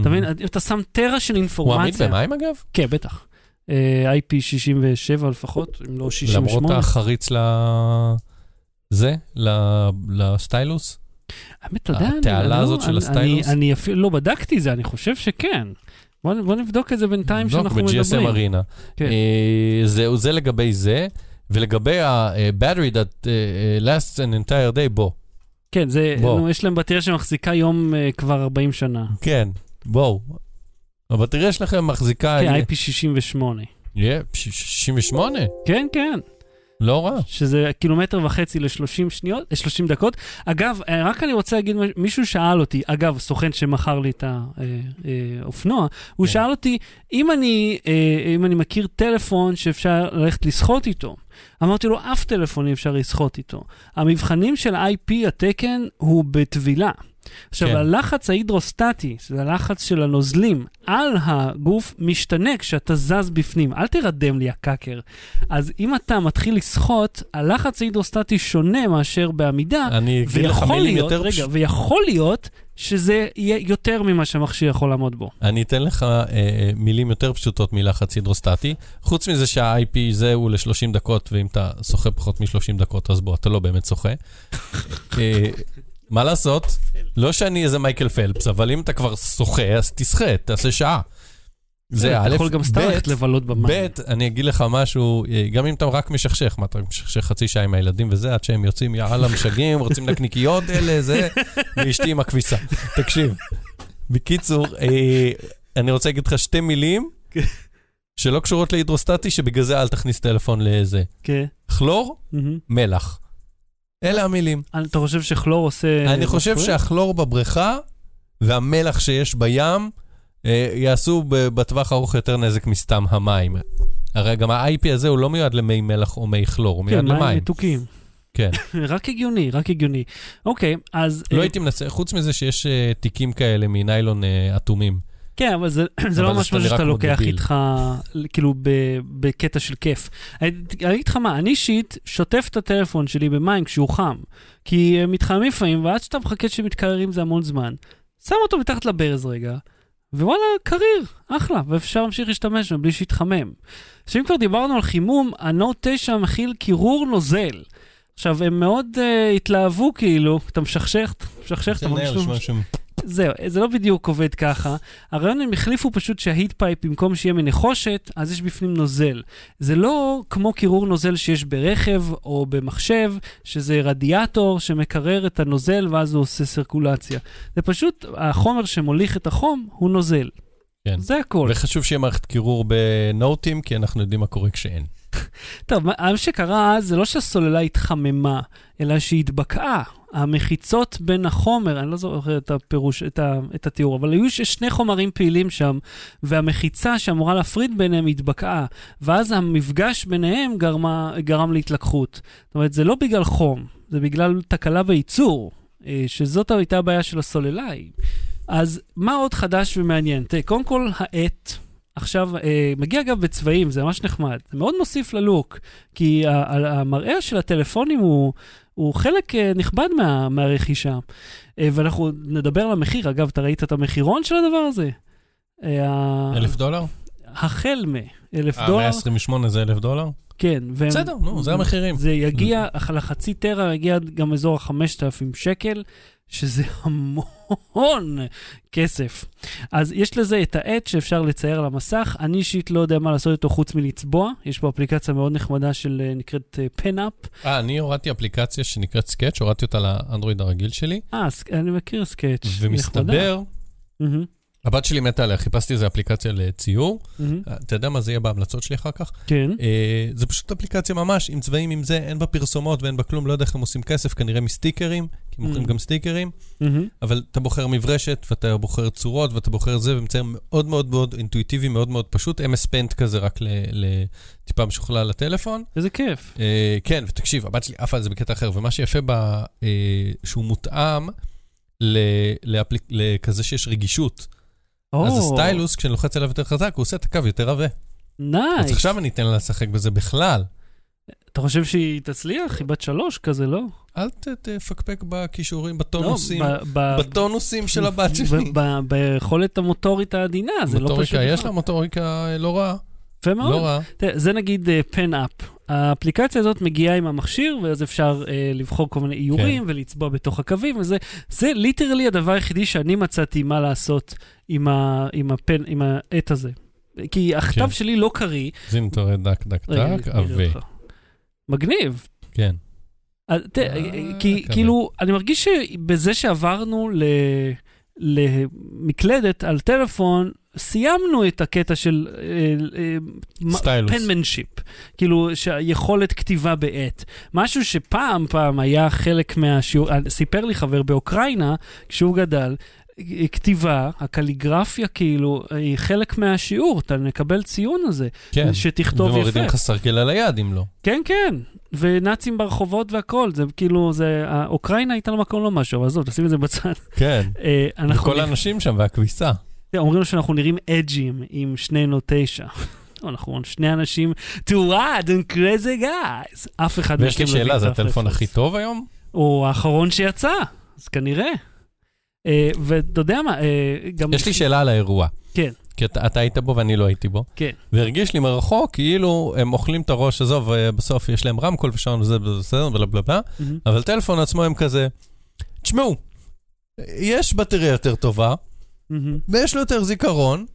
A: אתה מבין? אתה שם טרה של
B: Mm-hmm. הוא
A: אינפורמציה...
B: עמיד במים אגב?
A: כן, בטח. אה, IP67 לפחות, אם לא 68.
B: למרות החריץ ל... זה? ל- לסטיילוס?
A: האמת, אתה יודע,
B: התעלה
A: אני לא-
B: הזאת של הסטיילוס?
A: אני- אפילו לא בדקתי זה, אני חושב שכן. בוא בוא נבדוק את זה בינתיים
B: נבדוק
A: שאנחנו
B: ב-GSM
A: מדברים.
B: ארינה.
A: כן.
B: אה, זהו, זה לגבי זה, ולגבי ה-battery that אה, lasts an entire day, בוא.
A: כן, זה,
B: בוא.
A: נו, יש להם בטריה שמחזיקה יום אה, כבר 40 שנה.
B: כן, בואו. הבטריה שלכם מחזיקה...
A: כן,
B: יהיה-
A: IP68.
B: יהיה ש- 68?
A: כן, כן.
B: לא רע.
A: שזה קילומטר וחצי ל-30 שניות, ל-30 דקות. אגב, אה, רק אני רוצה להגיד, מישהו שאל אותי, אגב, סוכן שמכר לי את האופנוע, הוא
B: כן.
A: שאל אותי, אם אני, אה, אם אני מכיר טלפון שאפשר ללכת לשחות איתו, אמרתי לו, אף טלפון אי אפשר לשחות איתו. המבחנים של IP התקן הוא בטבילה. עכשיו,
B: כן.
A: הלחץ ההידרוסטטי, זה הלחץ של הנוזלים על הגוף, משתנה כשאתה זז בפנים. אל תרדם לי, הקאקר. אז אם אתה מתחיל לשחות, הלחץ ההידרוסטטי שונה מאשר בעמידה,
B: אני אגיד לך מילים
A: להיות,
B: יותר
A: רגע,
B: פשוט.
A: ויכול להיות שזה יהיה יותר ממה שהמכשיר יכול לעמוד בו.
B: אני אתן לך אה, אה, מילים יותר פשוטות מלחץ הידרוסטטי. חוץ מזה שה-IP זה הוא ל-30 דקות, ואם אתה שוחה פחות מ-30 דקות, אז בוא, אתה לא באמת שוחה. מה לעשות? לא שאני איזה מייקל פלפס, אבל אם אתה כבר שוחה, אז תשחה, תעשה שעה. זה א',
A: יכול גם סתם ללכת לבלות במים.
B: ב', אני אגיד לך משהו, אה, גם אם אתה רק משכשך, מה אתה משכשך חצי שעה עם הילדים וזה, עד שהם יוצאים, יאללה, משגעים, רוצים נקניקיות אלה, זה, ואשתי עם הכביסה. תקשיב. בקיצור, אה, אני רוצה להגיד לך שתי מילים שלא קשורות להידרוסטטי, שבגלל זה אל תכניס טלפון לזה.
A: כן.
B: כלור. מלח. אלה המילים.
A: אתה חושב שכלור עושה...
B: אני חושב? שהכלור בבריכה והמלח שיש בים אה, יעשו בטווח הארוך יותר נזק מסתם המים. הרי גם ה-IP הזה הוא לא מיועד למי מלח או מי כלור, הוא מיועד
A: כן, מים
B: למים.
A: מתוקים.
B: כן.
A: רק הגיוני, רק הגיוני. אוקיי, אז...
B: לא
A: אה,
B: הייתי מנסה, חוץ מזה שיש אה, תיקים כאלה מניילון אטומים.
A: כן, אבל זה, זה
B: אבל
A: לא
B: אז
A: ממש משהו שאתה לוקח
B: דביל.
A: איתך, כאילו, ב- בקטע של כיף. אני אגיד לך מה, אני אישית שוטף את הטלפון שלי במים כשהוא חם, כי הם מתחממים לפעמים, ועד שאתה מחכה שמתקררים זה המון זמן. שם אותו מתחת לברז רגע, ווואלה, קריר, אחלה, ואפשר להמשיך להשתמש בו בלי שיתחמם. עכשיו, אם כבר דיברנו על חימום, ה Note 9 מכיל קירור נוזל. עכשיו, הם מאוד אה, התלהבו כאילו, אתה משכשך, אתה משכשך, אתה מרגיש... זהו, זה לא בדיוק עובד ככה. הרעיון הם החליפו פשוט שה heat pipe, במקום שיהיה מנחושת, אז יש בפנים נוזל. זה לא כמו קירור נוזל שיש ברכב או במחשב, שזה רדיאטור שמקרר את הנוזל ואז הוא עושה סרקולציה. זה פשוט, החומר שמוליך את החום הוא נוזל.
B: כן.
A: זה הכל.
B: וחשוב שיהיה מערכת קירור בנוטים, כי אנחנו יודעים מה קורה כשאין.
A: טוב, מה שקרה אז זה לא שהסוללה התחממה, אלא שהיא התבקעה. המחיצות בין החומר, אני לא זוכר את הפירוש, את, ה, את התיאור, אבל היו שני חומרים פעילים שם, והמחיצה שאמורה להפריד ביניהם התבקעה, ואז המפגש ביניהם גרמה, גרם להתלקחות. זאת אומרת, זה לא בגלל חום, זה בגלל תקלה בייצור, אה, שזאת הייתה הבעיה של הסוללה. אז מה עוד חדש ומעניין? תראה, קודם כל, העט. עכשיו, אה, מגיע אגב בצבעים, זה ממש נחמד. זה מאוד מוסיף ללוק, כי המראה של הטלפונים הוא, הוא חלק אה, נכבד מה, מהרכישה. אה, ואנחנו נדבר על המחיר. אגב, אתה ראית את המחירון של הדבר הזה? אה,
B: אלף דולר?
A: החל מ-אלף
B: אה,
A: דולר.
B: 128 זה אלף דולר?
A: כן. והם-
B: בסדר, נו, זה המחירים.
A: זה יגיע, לחצי טרה יגיע גם אזור ה-5,000 שקל, שזה המון כסף. אז יש לזה את העט שאפשר לצייר על המסך. אני אישית לא יודע מה לעשות איתו חוץ מלצבוע. יש פה אפליקציה מאוד נחמדה של אה, נקראת פנאפ.
B: אה, אני הורדתי אפליקציה שנקראת סקאץ', הורדתי אותה לאנדרואיד הרגיל שלי,
A: אה, אני מכיר סקאץ'.
B: ומסתבר,
A: מהמם,
B: הבת שלי מתה עליה, חיפשתי איזה אפליקציה לציור. אתה יודע מה זה יהיה בהמלצות שלי אחר כך?
A: כן.
B: אה, זה פשוט אפליקציה ממש, עם צבעים, עם זה, אין בה פרסומות ואין בה כלום, לא יודע איך הם עושים כסף, כנראה מסטיקרים, כי מוכרים. גם סטיקרים. אבל אתה בוחר מברשת, ואתה בוחר צורות, ואתה בוחר זה, ומצייר מאוד מאוד מאוד אינטואיטיבי, מאוד מאוד פשוט, MS פנט כזה, רק לטיפה משוכלל לטלפון.
A: איזה כיף.
B: אה, כן, ותקשיב, הבת שלי עפה על זה בקטע אחר, ומה שיפה בה, אה, שהוא מותאם לכזה שיש רגישות. אז
A: או,
B: ה stylus, כשאני לוחץ עליו יותר חזק, הוא עושה את הקו יותר עבה. אז
A: nice.
B: עכשיו אני אתן לה לשחק בזה בכלל.
A: אתה חושב שהיא תצליח? היא בת שלוש כזה, לא?
B: אל תפקפק בכישורים,
A: לא,
B: בטונוסים,
A: ב-
B: בטונוסים של הבת שלי.
A: ב- ב- ביכולת המוטורית העדינה, זה לא פשוט.
B: מוטוריקה, יש. לה מוטוריקה אה, לא רעה.
A: יפה מאוד.
B: לא.
A: תראה, זה נגיד PENUP. האפליקציה הזאת מגיעה עם המכשיר, ואז אפשר אה, לבחור כל מיני איורים
B: כן.
A: ולצבוע בתוך הקווים, וזה זה ליטרלי הדבר היחידי שאני מצאתי מה לעשות עם, ה, עם, הפן, עם העט הזה. כי הכתב
B: כן.
A: שלי לא קריא.
B: אז הנה, אתה רואה דק, דק, דק, עבה.
A: מגניב.
B: כן.
A: אז תראה,
B: אה,
A: כי. כאילו, אני מרגיש שבזה שעברנו ל... למקלדת על טלפון, סיימנו את הקטע של. פנמנשיפ, כאילו שיכולת כתיבה בעט. משהו שפעם פעם היה חלק מהשיעור, אה, סיפר לי חבר באוקראינה, כשהוא גדל, אה, כתיבה, הקליגרפיה כאילו, היא חלק מהשיעור, אתה מקבל ציון על זה,
B: כן.
A: שתכתוב יפה.
B: ומורידים לך סרגל על היד אם לא.
A: כן, כן, ונאצים ברחובות והכל, זה כאילו, זה, אוקראינה הייתה לו מקום לא משהו, אבל עזוב, תשים את זה בצד.
B: כן.
A: אה, אנחנו
B: וכל האנשים שם והכביסה.
A: אומרים שאנחנו נראים אג'ים עם שני נו תשע. לא נכון, שני אנשים, to what, and crazy guys. אף אחד
B: ויש לי
A: מכם לא
B: שאלה,
A: הבין
B: זה
A: את
B: הטלפון. הכי טוב היום?
A: הוא האחרון שיצא, אז כנראה. אה, ואתה יודע מה, אה, גם...
B: יש לי שאלה על האירוע.
A: כן.
B: כי אתה אתה היית בו ואני לא הייתי בו.
A: כן.
B: והרגיש לי מרחוק כאילו הם אוכלים את הראש, עזוב, אה, בסוף יש להם רמקול ושעון וזה בסדר, בלה בלה בלה. אבל טלפון עצמו הם כזה, תשמעו, יש בטריה יותר טובה. ויש לו יותר זיכרון,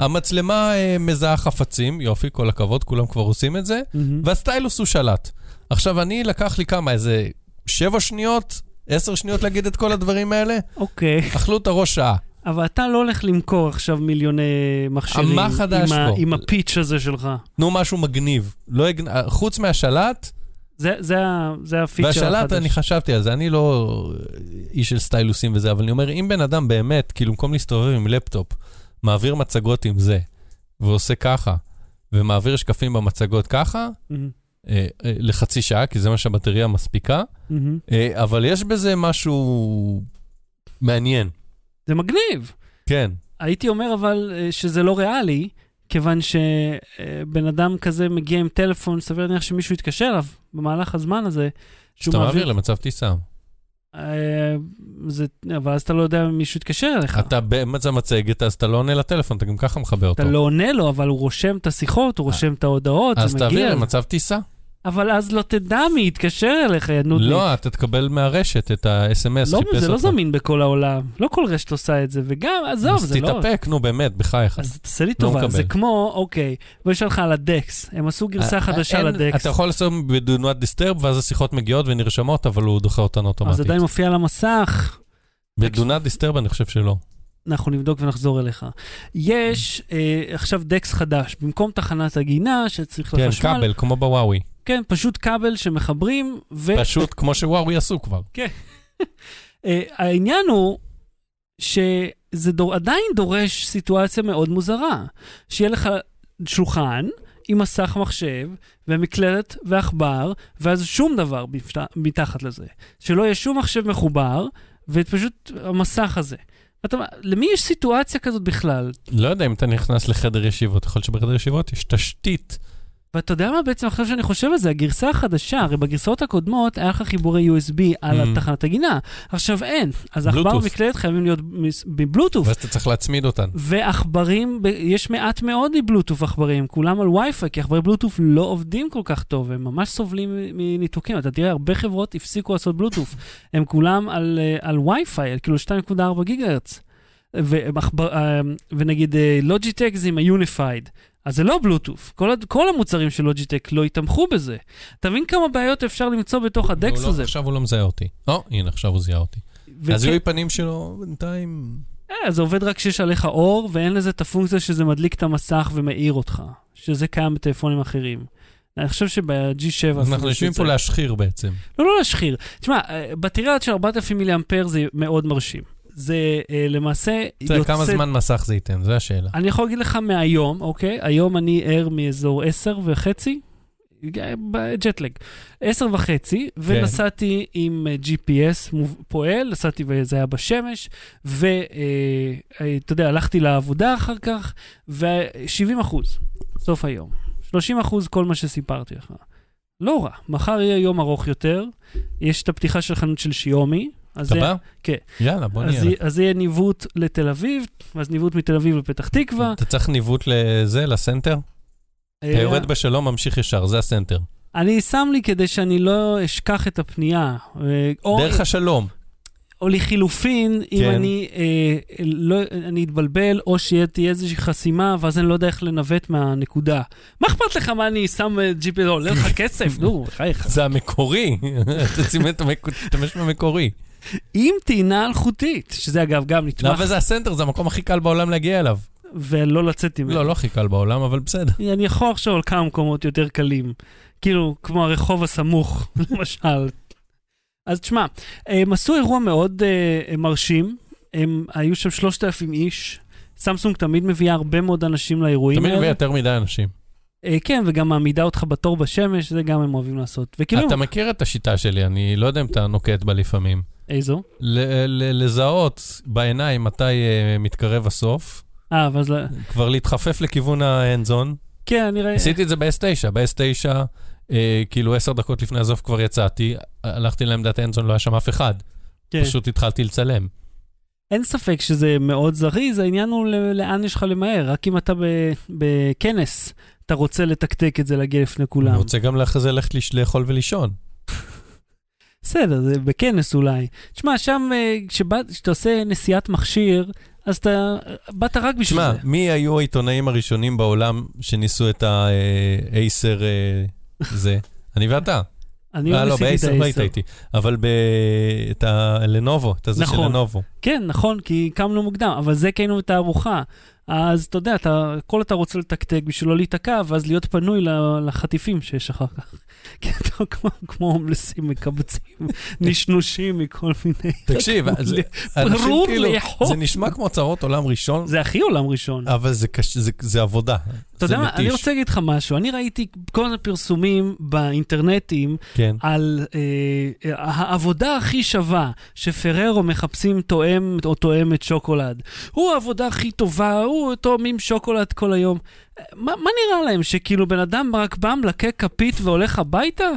B: המצלמה אה, מזהה חפצים, יופי, כל הכבוד, כולם כבר עושים את זה,
A: מהמם.
B: והסטיילוס הוא שלט. עכשיו, אני לקח לי כמה, איזה שבע שניות, עשר שניות להגיד את כל הדברים האלה?
A: אוקיי.
B: אכלו את הראש שעה.
A: אבל אתה לא הולך למכור עכשיו מיליוני מכשירים.
B: מה חדש
A: עם ה-? עם הפיץ' הזה שלך.
B: תנו משהו מגניב. לא הגנ... חוץ מהשלט,
A: זה, זה, זה הפיצ'ר החדש.
B: והשלט, אני חשבתי על זה, אני לא איש של סטיילוסים וזה, אבל אני אומר, אם בן אדם באמת, כאילו, במקום להסתובב עם לפטופ, מעביר מצגות עם זה, ועושה ככה, ומעביר שקפים במצגות ככה,
A: מהמם.
B: אה, אה, לחצי שעה, כי זה מה שהבטריה מספיקה,
A: מהמם.
B: אה, אבל יש בזה משהו מעניין.
A: זה מגניב.
B: כן.
A: הייתי אומר אבל אה, שזה לא ריאלי, כיוון שבן אדם כזה מגיע עם טלפון, סביר להניח שמישהו יתקשר אליו במהלך הזמן הזה,
B: שאתה מעביר למצב טיסה.
A: אה, זה, אבל אז אתה לא יודע אם מישהו יתקשר אליך.
B: אתה באמצע מצגת, אז אתה לא עונה לטלפון, אתה גם ככה מכבה אותו.
A: אתה לא עונה לו, אבל הוא רושם את השיחות, הוא רושם את ההודעות,
B: אז
A: זה
B: תעביר
A: מגיע.
B: למצב טיסה.
A: אבל אז לא תדע מי יתקשר אליך, נודניק.
B: לא, אתה תקבל מהרשת את ה-SMS,
A: לא,
B: חיפש
A: זה לא. זמין בכל העולם. לא כל רשת עושה את זה, וגם, עזוב,
B: אז
A: זה לא...
B: תתאפק, נו באמת, בחייך.
A: אז תעשה לי
B: לא
A: טובה. זה כמו, אוקיי, בוא נשאל לך על הדקס, הם עשו גרסה
B: אה,
A: חדשה
B: אין-
A: לדקס,
B: אתה יכול לעשות ב-do not disturb, ואז השיחות מגיעות ונרשמות, אבל הוא דוחה אותן
A: אז
B: אוטומטית.
A: עדיין מופיע על המסך,
B: ב-do not disturb אני חושב שלא.
A: אנחנו נבדוק ונחזור אליך. יש אה, עכשיו דקס חדש, במקום תחנת הגינה שצריך
B: כן,
A: לחשמל,
B: כבל, כמו בוואוי.
A: כן, פשוט כבל שמחברים,
B: פשוט כמו שוואוי עשו כבר.
A: והעניין הוא שזה דור, עדיין דורש סיטואציה מאוד מוזרה, שיהיה לך שולחן עם מסך מחשב ומקלדת ועכבר, ואז שום דבר בפת- מתחת לזה. שלא יהיה שום מחשב מחובר, ופשוט המסך הזה. אתה, למי יש סיטואציה כזאת בכלל?
B: לא יודע אם אתה נכנס לחדר ישיבות, יכול להיות שבחדר ישיבות יש תשתית.
A: ואתה יודע מה בעצם עכשיו שאני חושב על זה? הגרסה החדשה, הרי בגרסאות הקודמות היה לך חיבורי USB על
B: Mm.
A: התחנת הגינה, עכשיו אין. אז עכבר. ומקלדת חייבים להיות בבלוטות'.
B: ואז אתה צריך להצמיד אותן.
A: ועכברים, יש מעט מאוד מבלוטות' עכברים, כולם על וי-פיי, כי עכברי בלוטות' לא עובדים כל כך טוב, הם ממש סובלים מניתוקים. אתה תראה, הרבה חברות הפסיקו לעשות בלוטות', הם כולם על, אה, על וי-פיי, על כאילו 2.4 גיגה הרץ. אה, ונגיד אה, לוג'יטק זה עם ה-Unified, אז זה לא בלוטות'. כל, כל המוצרים של לוג'יטק לא יתמכו בזה. אתה מבין כמה בעיות אפשר למצוא בתוך הדקס
B: הוא לא-
A: הזה?
B: עכשיו הוא לא מזהה אותי. או, הנה, עכשיו הוא זיהה אותי.
A: וכן-
B: הזיהוי פנים שלו בינתיים...
A: אה, זה עובד רק כשיש עליך אור, ואין לזה את הפונקציה שזה מדליק את המסך ומאיר אותך, שזה קיים בטלפונים אחרים. אני חושב שב-G7...
B: אנחנו יושבים פה להשחיר בעצם.
A: לא, לא להשחיר. תשמע, אה, בטריה של 4,000 מיליאמפר זה מאוד מרשים. זה אה, למעשה
B: אתה יודע, כמה זמן מסך זה ייתן? זו השאלה.
A: אני יכול להגיד לך מהיום, אוקיי? היום אני ער מאזור 10 וחצי, ג'טלג. 10 וחצי,
B: כן.
A: ונסעתי עם אה, GPS פועל, נסעתי וזה היה בשמש, ואתה יודע, הלכתי לעבודה אחר כך, ו-70 אחוז, סוף היום. 30 אחוז כל מה שסיפרתי לך. לא רע, מחר יהיה יום ארוך יותר, יש את הפתיחה של חנות של שיומי. אז
B: אתה
A: זה-
B: בא?
A: כן.
B: יאללה, בוא נהיה.
A: אז יהיה ניווט לתל אביב, ואז ניווט מתל אביב לפתח תקווה.
B: אתה צריך ניווט לזה, לסנטר? אתה
A: אה,
B: יורד בשלום, ממשיך ישר, זה הסנטר.
A: אני שם לי כדי שאני לא אשכח את הפנייה. אה, או,
B: דרך השלום.
A: או לחילופין, אם
B: כן.
A: אני, אה, לא, אני אתבלבל, או שתהיה איזושהי חסימה, ואז אני לא יודע איך לנווט מהנקודה. מה אכפת לך מה אני שם אה, GPS, עולה לך כסף? נו, בחייך.
B: זה המקורי. תשימי את המק- תשתמש במקורי.
A: עם טעינה אלחוטית, שזה אגב גם נתמך,
B: אבל זה הסנטר, זה המקום הכי קל בעולם להגיע אליו.
A: ולא לצאת ממנו.
B: לא, לא הכי קל בעולם, אבל בסדר.
A: אני יכול לחשוב על כמה מקומות יותר קלים, כאילו, כמו הרחוב הסמוך, למשל. אז תשמע, הם עשו אירוע מאוד uh, מרשים, הם היו שם 3,000 איש, סמסונג תמיד מביאה הרבה מאוד אנשים לאירועים
B: תמיד
A: האלה.
B: מביא יותר מדי אנשים.
A: Uh, כן, וגם מעמידה אותך בתור בשמש, זה גם הם אוהבים לעשות. וכאילו,
B: אתה מכיר את השיטה שלי, אני לא יודע אם אתה נוקט בה לפעמים.
A: איזו?
B: לזהות בעיניים מתי אה, מתקרב הסוף,
A: אה, ואז...
B: כבר להתחפף לכיוון האנד-זון.
A: כן, אני ראיתי.
B: עשיתי את זה ב-S9, ב-S9, אה, כאילו עשר דקות לפני הסוף כבר יצאתי, הלכתי לעמדת האנד-זון, לא היה שם אף אחד.
A: כן.
B: פשוט התחלתי לצלם.
A: אין ספק שזה מאוד זריז, העניין הוא לאן יש לך למהר. רק אם אתה בכנס, אתה רוצה לתקתק את זה, להגיע לפני כולם.
B: אני רוצה גם אחרי זה ללכת לאכול ולישון.
A: בסדר, זה בכנס אולי. תשמע, שם אה, כשאתה עושה נסיעת מכשיר, אז אתה באת רק בשביל
B: שמע,
A: זה.
B: מי היו העיתונאים הראשונים בעולם שניסו את האייסר זה? אני ואתה.
A: אני לא
B: אה, לא,
A: ניסיתי את
B: באייסר לא היית
A: ה-10.
B: איתי. אבל ב- את הלנובו, את הזה של
A: נכון.
B: לנובו.
A: כן, נכון, כי קמנו מוקדם, אבל זה כי היינו בתערוכה. אז אתה יודע, אתה, הכל אתה רוצה לתקתק בשביל לא להיתקע, ואז להיות פנוי לחטיפים שיש אחר כך. כי אתה כמו, כמו הומלסים מקבצים, נשנושים מכל מיני...
B: תקשיב, זה- אנשים כאילו. זה נשמע כמו צרות עולם ראשון,
A: זה הכי עולם ראשון.
B: אבל זה קשה, זה- זה עבודה.
A: אתה יודע מה, אני. רוצה להגיד לך משהו. אני ראיתי כל מיני פרסומים באינטרנטים
B: כן.
A: על אה, העבודה הכי שווה, שפררו מחפשים תואם או תואמת שוקולד. הוא העבודה הכי טובה, הוא תואמים שוקולד כל היום. מה, מה נראה להם, שכאילו בן אדם רק בא, מלקק כפית והולך הביתה?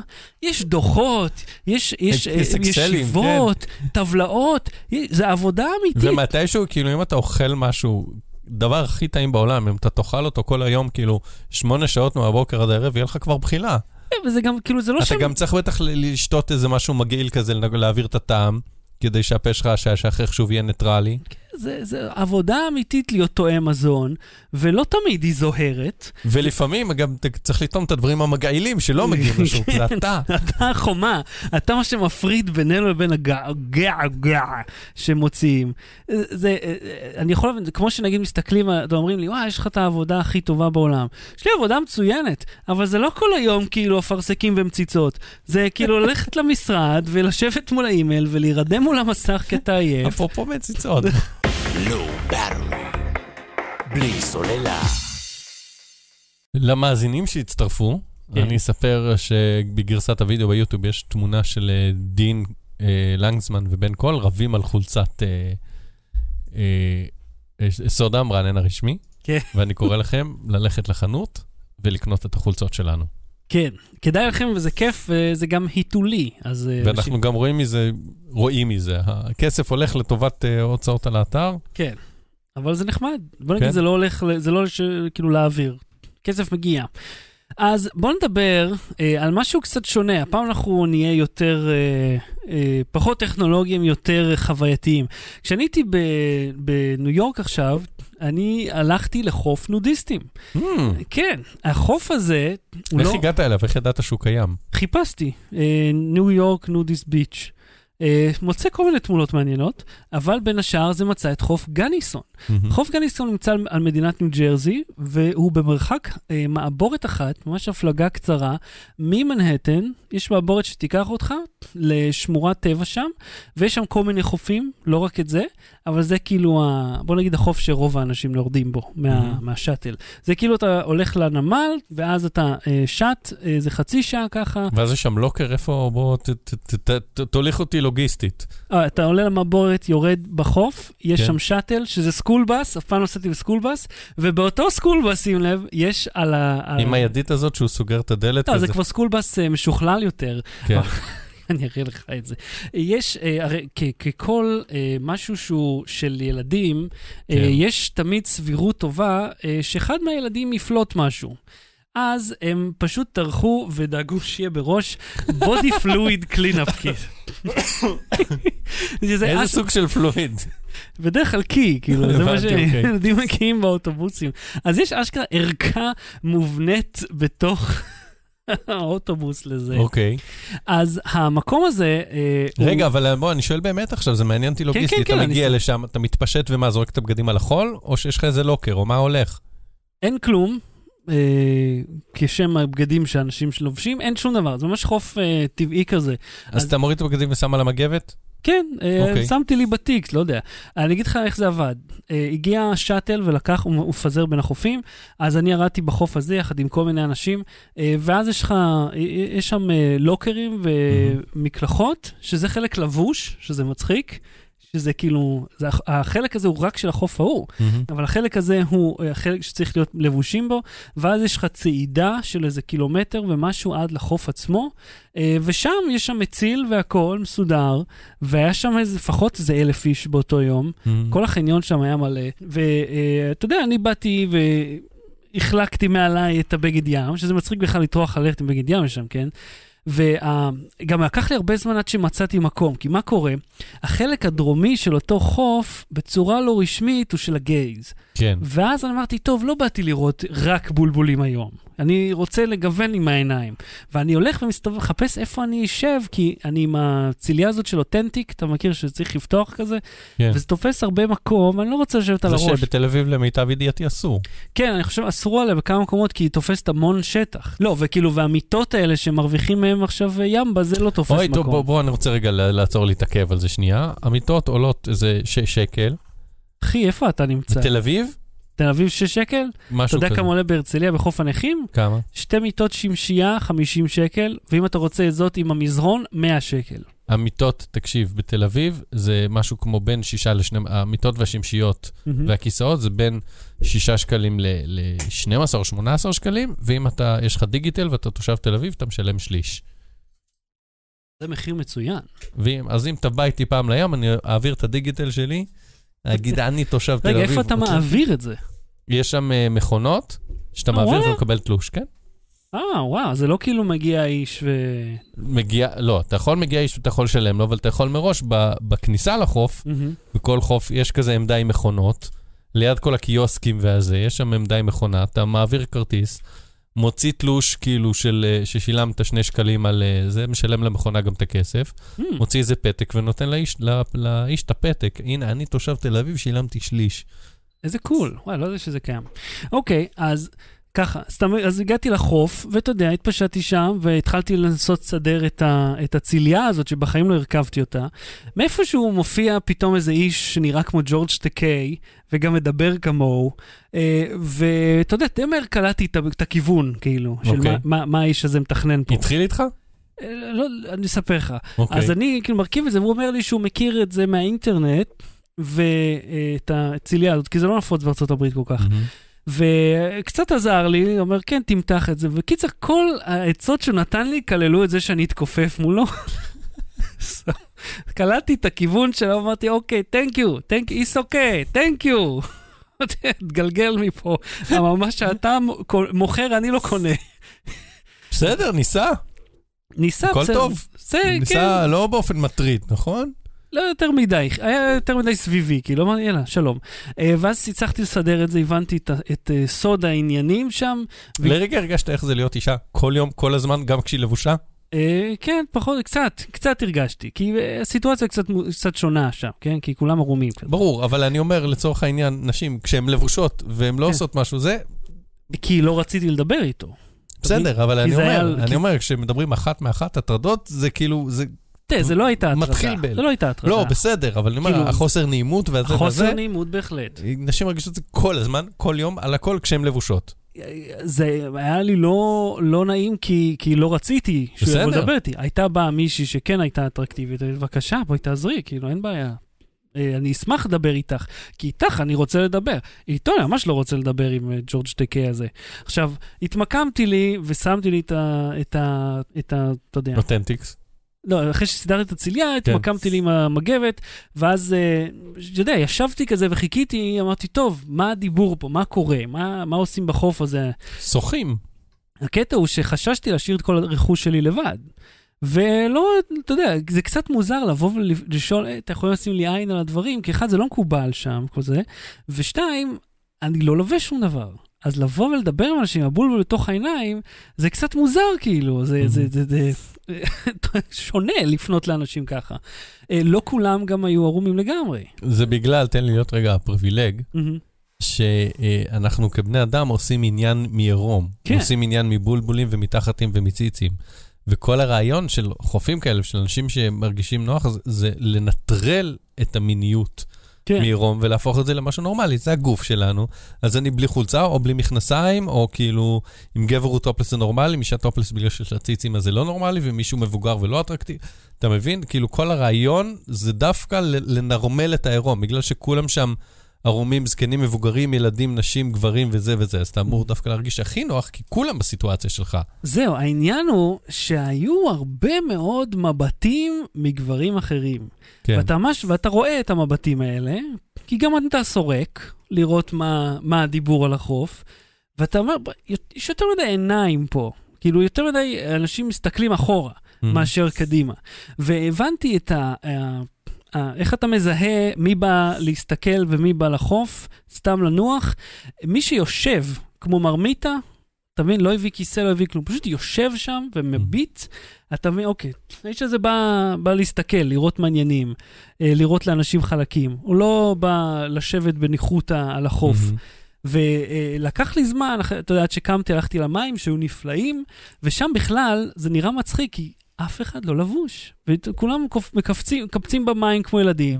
A: יש דוחות, יש, יש,
B: יש
A: אה, ישיבות, טבלאות, זה עבודה אמיתית.
B: ומתישהו, כאילו, אם אתה אוכל משהו, דבר הכי טעים בעולם, אם אתה תאכל אותו כל היום, כאילו, שמונה שעות מהבוקר עד הערב, יהיה לך כבר בחילה.
A: וזה גם, כאילו, זה לא
B: אתה
A: שם...
B: גם צריך בטח לשתות איזה משהו מגעיל כזה, להעביר את הטעם, כדי שהפה שלך, שהשכח שוב יהיה ניטרלי.
A: זה, זה עבודה אמיתית להיות תואם מזון, ולא תמיד היא זוהרת.
B: ולפעמים גם צריך לטעום את הדברים המגעילים שלא מגיעים לשוק, זה אתה.
A: אתה החומה, אתה מה שמפריד בינינו לבין הגע-גע שמוציאים. זה, אני יכול להבין, זה כמו שנגיד מסתכלים, אומרים לי, וואי, יש לך את העבודה הכי טובה בעולם. יש לי עבודה מצוינת, אבל זה לא כל היום כאילו אפרסקים ומציצות. זה כאילו ללכת למשרד ולשבת מול האימייל ולהירדם מול המסך כי אתה עייף.
B: אפרופו מציצות.
C: Low Battery. בלי סוללה.
B: למאזינים שהצטרפו,
A: כן.
B: אני אספר שבגרסת הוידאו ביוטיוב יש תמונה של אה, דין אה, לנגסמן ובן קול רבים על חולצת אה, אה, אה, סודה מרענן הרשמי,
A: כן.
B: ואני קורא לכם ללכת לחנות ולקנות את החולצות שלנו.
A: כן, כדאי לכם וזה כיף וזה גם היתולי. אז אה,
B: ואנחנו גם רואים מזה, רואים מזה, הכסף הולך לטובת אה, הוצאות על האתר.
A: כן, אבל זה נחמד. בוא
B: כן.
A: נגיד, זה לא הולך, זה לא כאילו לאוויר. כסף מגיע. אז בוא נדבר אה, על משהו קצת שונה. הפעם אנחנו נהיה יותר, אה, אה, פחות טכנולוגיים, יותר חווייתיים. כשאני הייתי ב- בניו יורק עכשיו, אני הלכתי לחוף נודיסטים.
B: Hmm,
A: כן, החוף הזה,
B: איך
A: לא...
B: הגעת אליו? איך ידעת שהוא קיים?
A: חיפשתי, אה, ניו יורק נודיסט ביץ'. אה, מוצא כל מיני תמונות מעניינות, אבל בין השאר זה מצא את חוף גניסון.
B: מהמם.
A: חוף גניסון נמצא על- על מדינת ניו ג'רזי, והוא במרחק אה, מעבורת אחת, ממש הפלגה קצרה, ממנהטן, יש מעבורת שתיקח אותך לשמורת טבע שם, ויש שם כל מיני חופים, לא רק את זה, אבל זה כאילו, ה, בוא נגיד החוף שרוב האנשים יורדים בו, מה,
B: Mhm.
A: מהשאטל. זה כאילו אתה הולך לנמל, ואז אתה אה, שט, אה, זה חצי שעה ככה,
B: ואז יש שם לוקר, איפה? בוא, ת- ת- ת- ת- תוליך אותי לוגיסטית.
A: אה, אתה עולה למעבורת, יורד בחוף, יש
B: כן.
A: שם shuttle, שזה school bus, אף פעם לא עשיתי ב school bus, ובאותו school bus, שים לב, יש על ה... על-
B: עם הידית הזאת שהוא סוגר את הדלת
A: לא,
B: כזה.
A: זה כבר school bus אה, משוכלל יותר.
B: כן.
A: אני אראה לך את זה. יש, אה, הרי כ- ככל אה, משהו שהוא של ילדים, אה,
B: כן.
A: יש תמיד סבירות טובה שאחד מהילדים יפלוט משהו. אז הם פשוט טרחו ודאגו שיהיה בראש fluid cleanup kit. זה
B: איזה סוג של פלואיד?
A: בדרך כלל קי, כאילו, זה מה
B: הבנתי, אוקיי.
A: שילדים מגיעים באוטובוסים. אז יש אשכרה ערכה מובנית בתוך האוטובוס לזה.
B: אוקיי.
A: אז המקום הזה... אה, הוא-
B: רגע, אבל בוא, אני שואל באמת עכשיו, זה מעניין אותי לוגיסטית.
A: כן,
B: אתה
A: אני
B: מגיע
A: שם.
B: לשם, אתה מתפשט ומה, זורק את הבגדים על החול? או שיש לך איזה לוקר, או מה הולך?
A: אין כלום, אה, כשם הבגדים שאנשים לובשים, אין שום דבר, זה ממש חוף אה, טבעי כזה.
B: אז
A: אז-
B: אתה מוריד את הבגדים ושם על המגבת?
A: כן, אה,
B: אוקיי.
A: שמתי לי בתיק, לא יודע. אני אגיד לך איך זה עבד. אה, הגיע שאטל ולקח, הוא מפזר בין החופים, אז אני ירדתי בחוף הזה יחד עם כל מיני אנשים, אה, ואז יש לך, יש שם לוקרים ומקלחות, שזה חלק לבוש, שזה מצחיק. שזה כאילו, זה, הח- החלק הזה הוא רק של החוף ההוא, אבל החלק הזה הוא אה, החלק שצריך להיות לבושים בו, ואז יש לך צעידה של איזה קילומטר ומשהו עד לחוף עצמו, אה, ושם יש שם מציל והכול מסודר, והיה שם איזה, לפחות איזה אלף איש באותו יום, כל החניון שם היה מלא, ואתה יודע, אני באתי והחלקתי מעליי את הבגד ים, שזה מצחיק בכלל לטרוח ללכת עם בגד ים לשם, כן? וגם לקח לי הרבה זמן עד שמצאתי מקום, כי מה קורה? החלק הדרומי של אותו חוף, בצורה לא רשמית, הוא של הגייז.
B: כן.
A: ואז אני אמרתי, טוב, לא באתי לראות רק בולבולים היום. אני רוצה לגוון עם העיניים. ואני הולך ומסתובב, מחפש איפה אני אשב, כי אני עם הצלייה הזאת של אותנטיק, אתה מכיר שצריך לפתוח כזה,
B: כן.
A: וזה תופס הרבה מקום, אני לא רוצה לשבת על
B: זה
A: הראש.
B: שבתל אביב למיטב ידיעתי אסור.
A: כן, אני חושב, אסרו עליה בכמה מקומות, כי היא תופסת המון שטח. לא, וכאילו, והמיטות האלה שמרוויחים מהם עכשיו ימבה, זה לא תופס
B: אוי,
A: מקום.
B: טוב, בוא, בוא, אני רוצה רגע לעצור להתעכב על זה שנייה. המיטות עולות איזה ש- שקל.
A: אחי, איפה אתה נמצא?
B: בתל אביב,
A: תל אביב 6 שקל? אתה
B: משהו
A: יודע
B: כזה.
A: כמה עולה בהרצליה בחוף הנכים?
B: כמה?
A: שתי מיטות שמשייה, 50 שקל, ואם אתה רוצה את זאת עם המזרון, 100 שקל.
B: המיטות, תקשיב, בתל אביב זה משהו כמו בין שישה לשני... המיטות והשמשיות והכיסאות זה בין שישה שקלים ל-12 או 18 שקלים, ואם אתה, יש לך דיגיטל ואתה תושב תל אביב, אתה משלם שליש.
A: זה מחיר מצוין.
B: ואם, אז אם אתה בא איתי פעם לים, אני אעביר את הדיגיטל שלי, אגיד, אני תושב תל אביב.
A: רגע, איפה אתה
B: רוצה-"
A: מעביר את זה?
B: יש שם אה, מכונות, שאתה
A: אה,
B: מעביר? ומקבל תלוש, כן?
A: אה, וואו, זה לא כאילו מגיע איש ו...
B: מגיע, לא, אתה יכול מגיע איש ואתה יכול לשלם לו, אבל אתה יכול מראש, ב, בכניסה לחוף. בכל חוף יש כזה עמדה עם מכונות, ליד כל הקיוסקים והזה, יש שם עמדה עם מכונה, אתה מעביר כרטיס, מוציא תלוש כאילו של, אה, ששילמת שני שקלים על אה, זה, משלם למכונה גם את הכסף,
A: Hmm,
B: מוציא איזה פתק ונותן לאיש, לא, לאיש את הפתק. הנה, אני תושב תל אביב, שילמתי שליש.
A: איזה קול. וואי, לא יודע שזה קיים. אוקיי, אז ככה, סתם, אז הגעתי לחוף, ואתה יודע, התפשטתי שם, והתחלתי לנסות לסדר את, ה, את הציליה הזאת, שבחיים לא הרכבתי אותה. מאיפשהו מופיע פתאום איזה איש שנראה כמו ג'ורג' טקיי, וגם מדבר כמוהו, אה, ואתה יודע, די מהר קלטתי את, את הכיוון, כאילו, של
B: אוקיי.
A: מה, מה, מה האיש הזה מתכנן פה.
B: התחיל איתך?
A: אה, לא, אני אספר לך.
B: אוקיי.
A: אז אני כאילו מרכיב את זה, והוא אומר לי שהוא מכיר את זה מהאינטרנט, ואת הציליה הזאת, כי זה לא נפוץ בארצות הברית כל כך.
B: מהמם.
A: וקצת עזר לי, אומר, כן, תמתח את זה. וקיצר, כל העצות שהוא נתן לי כללו את זה שאני אתכופף מולו. So, קלטתי את הכיוון שלו, אמרתי, אוקיי, you, thank you, it's okay, thank you. תגלגל מפה. אבל מה שאתה מוכר, אני לא קונה.
B: בסדר, ניסה.
A: ניסה,
B: הכל
A: בסדר.
B: טוב.
A: זה, כן,
B: ניסה לא באופן מטריד, נכון?
A: לא יותר מדי, היה יותר מדי סביבי, כאילו, אמרתי, יאללה, שלום. אה, ואז הצלחתי לסדר את זה, הבנתי את, את אה, סוד העניינים שם. ו-
B: לרגע הרגשת איך זה להיות אישה כל יום, כל הזמן, גם כשהיא לבושה?
A: אה, כן, פחות, קצת, קצת הרגשתי, כי הסיטואציה קצת, קצת שונה שם, כן? כי כולם ערומים.
B: ברור, אבל אני אומר, לצורך העניין, נשים, כשהן לבושות והן לא
A: כן.
B: עושות משהו, זה
A: כי לא רציתי לדבר איתו.
B: בסדר, אבל אני
A: זה היה-
B: אומר,
A: כי-
B: אני אומר, כשמדברים אחת מאחת, הטרדות, זה כאילו, זה...
A: תראה, זה לא הייתה הטרדה.
B: מתחיל ב-
A: זה לא הייתה הטרדה.
B: לא, בסדר, אבל אני אומר,
A: כאילו,
B: החוסר נעימות והזה
A: חוסר
B: והזה,
A: נעימות בהחלט.
B: נשים מרגישות את זה כל הזמן, כל יום, על הכל כשהן לבושות.
A: זה היה לי לא, לא נעים כי, כי לא רציתי שהוא יבוא. לדבר איתי. הייתה באה מישהי שכן הייתה אטרקטיבית, בבקשה, בואי תעזרי, כאילו, אין בעיה. אה, אני אשמח לדבר איתך, כי איתך אני רוצה לדבר. איתו אני ממש לא רוצה לדבר עם אה, ג'ורג' טקי הזה. עכשיו, התמקמתי לי ושמתי לי את ה... את ה... את ה... אתה יודע.
B: אותנטיקס.
A: לא, אחרי שסידרתי את הצליה,
B: כן.
A: התמקמתי לי עם המגבת, ואז, אה, אתה יודע, ישבתי כזה וחיכיתי, אמרתי, טוב, מה הדיבור פה? מה קורה? מה, מה עושים בחוף הזה?
B: שוחים.
A: הקטע הוא שחששתי להשאיר את כל הרכוש שלי לבד. ולא, אתה יודע, זה קצת מוזר לבוא ולשאול, "אה, אתה יכול לשים לי עין על הדברים? כי אחד, זה לא מקובל שם, כל זה, ושתיים, אני לא לובש שום דבר. אז לבוא ולדבר עם אנשים, הבולבול בתוך העיניים, זה קצת מוזר כאילו, זה, זה, זה, זה, זה שונה לפנות לאנשים ככה. אה, לא כולם גם היו ערומים לגמרי.
B: זה בגלל, תן לי להיות רגע הפריבילג,
A: מהמם.
B: שאנחנו כבני אדם עושים עניין מעירום.
A: כן.
B: עושים עניין מבולבולים ומתחתים ומציצים. וכל הרעיון של חופים כאלה, של אנשים שמרגישים נוח, זה, זה לנטרל את המיניות
A: כן.
B: מעירום ולהפוך את זה למשהו נורמלי. זה הגוף שלנו. אז אני בלי חולצה או בלי מכנסיים, או כאילו, אם גבר הוא טופלס זה נורמלי, אישה טופלס בגלל שיש לה ציצים אז זה לא נורמלי, ומישהו מבוגר ולא אטרקטיבי. אתה מבין? כאילו, כל הרעיון זה דווקא לנרמל את העירום, בגלל שכולם שם ערומים, זקנים, מבוגרים, ילדים, נשים, גברים וזה וזה, אז אתה אמור דווקא להרגיש הכי נוח, כי כולם בסיטואציה שלך.
A: זהו, העניין הוא שהיו הרבה מאוד מבטים מגברים אחרים.
B: כן.
A: ואתה ממש, ואתה רואה את המבטים האלה, כי גם אתה סורק לראות מה, מה הדיבור על החוף, ואתה אומר, "ב- יש יותר מדי עיניים פה. כאילו, יותר מדי אנשים מסתכלים אחורה
B: Mm.
A: מאשר קדימה. והבנתי את ה... ה- ה- איך אתה מזהה מי בא להסתכל ומי בא לחוף, סתם לנוח? מי שיושב כמו מרמיתה, אתה מבין? לא הביא כיסא, לא הביא כלום, פשוט יושב שם ומביט, אתה מבין, אוקיי, האיש הזה בא, בא להסתכל, לראות מעניינים, אה, לראות לאנשים חלקים. הוא לא בא לשבת בניחותא על החוף. ולקח לי זמן, אתה יודע, עד שקמתי, הלכתי למים שהיו נפלאים, ושם בכלל זה נראה מצחיק, כי אף אחד לא לבוש. וכולם מקפצים, מקפצים במים כמו ילדים,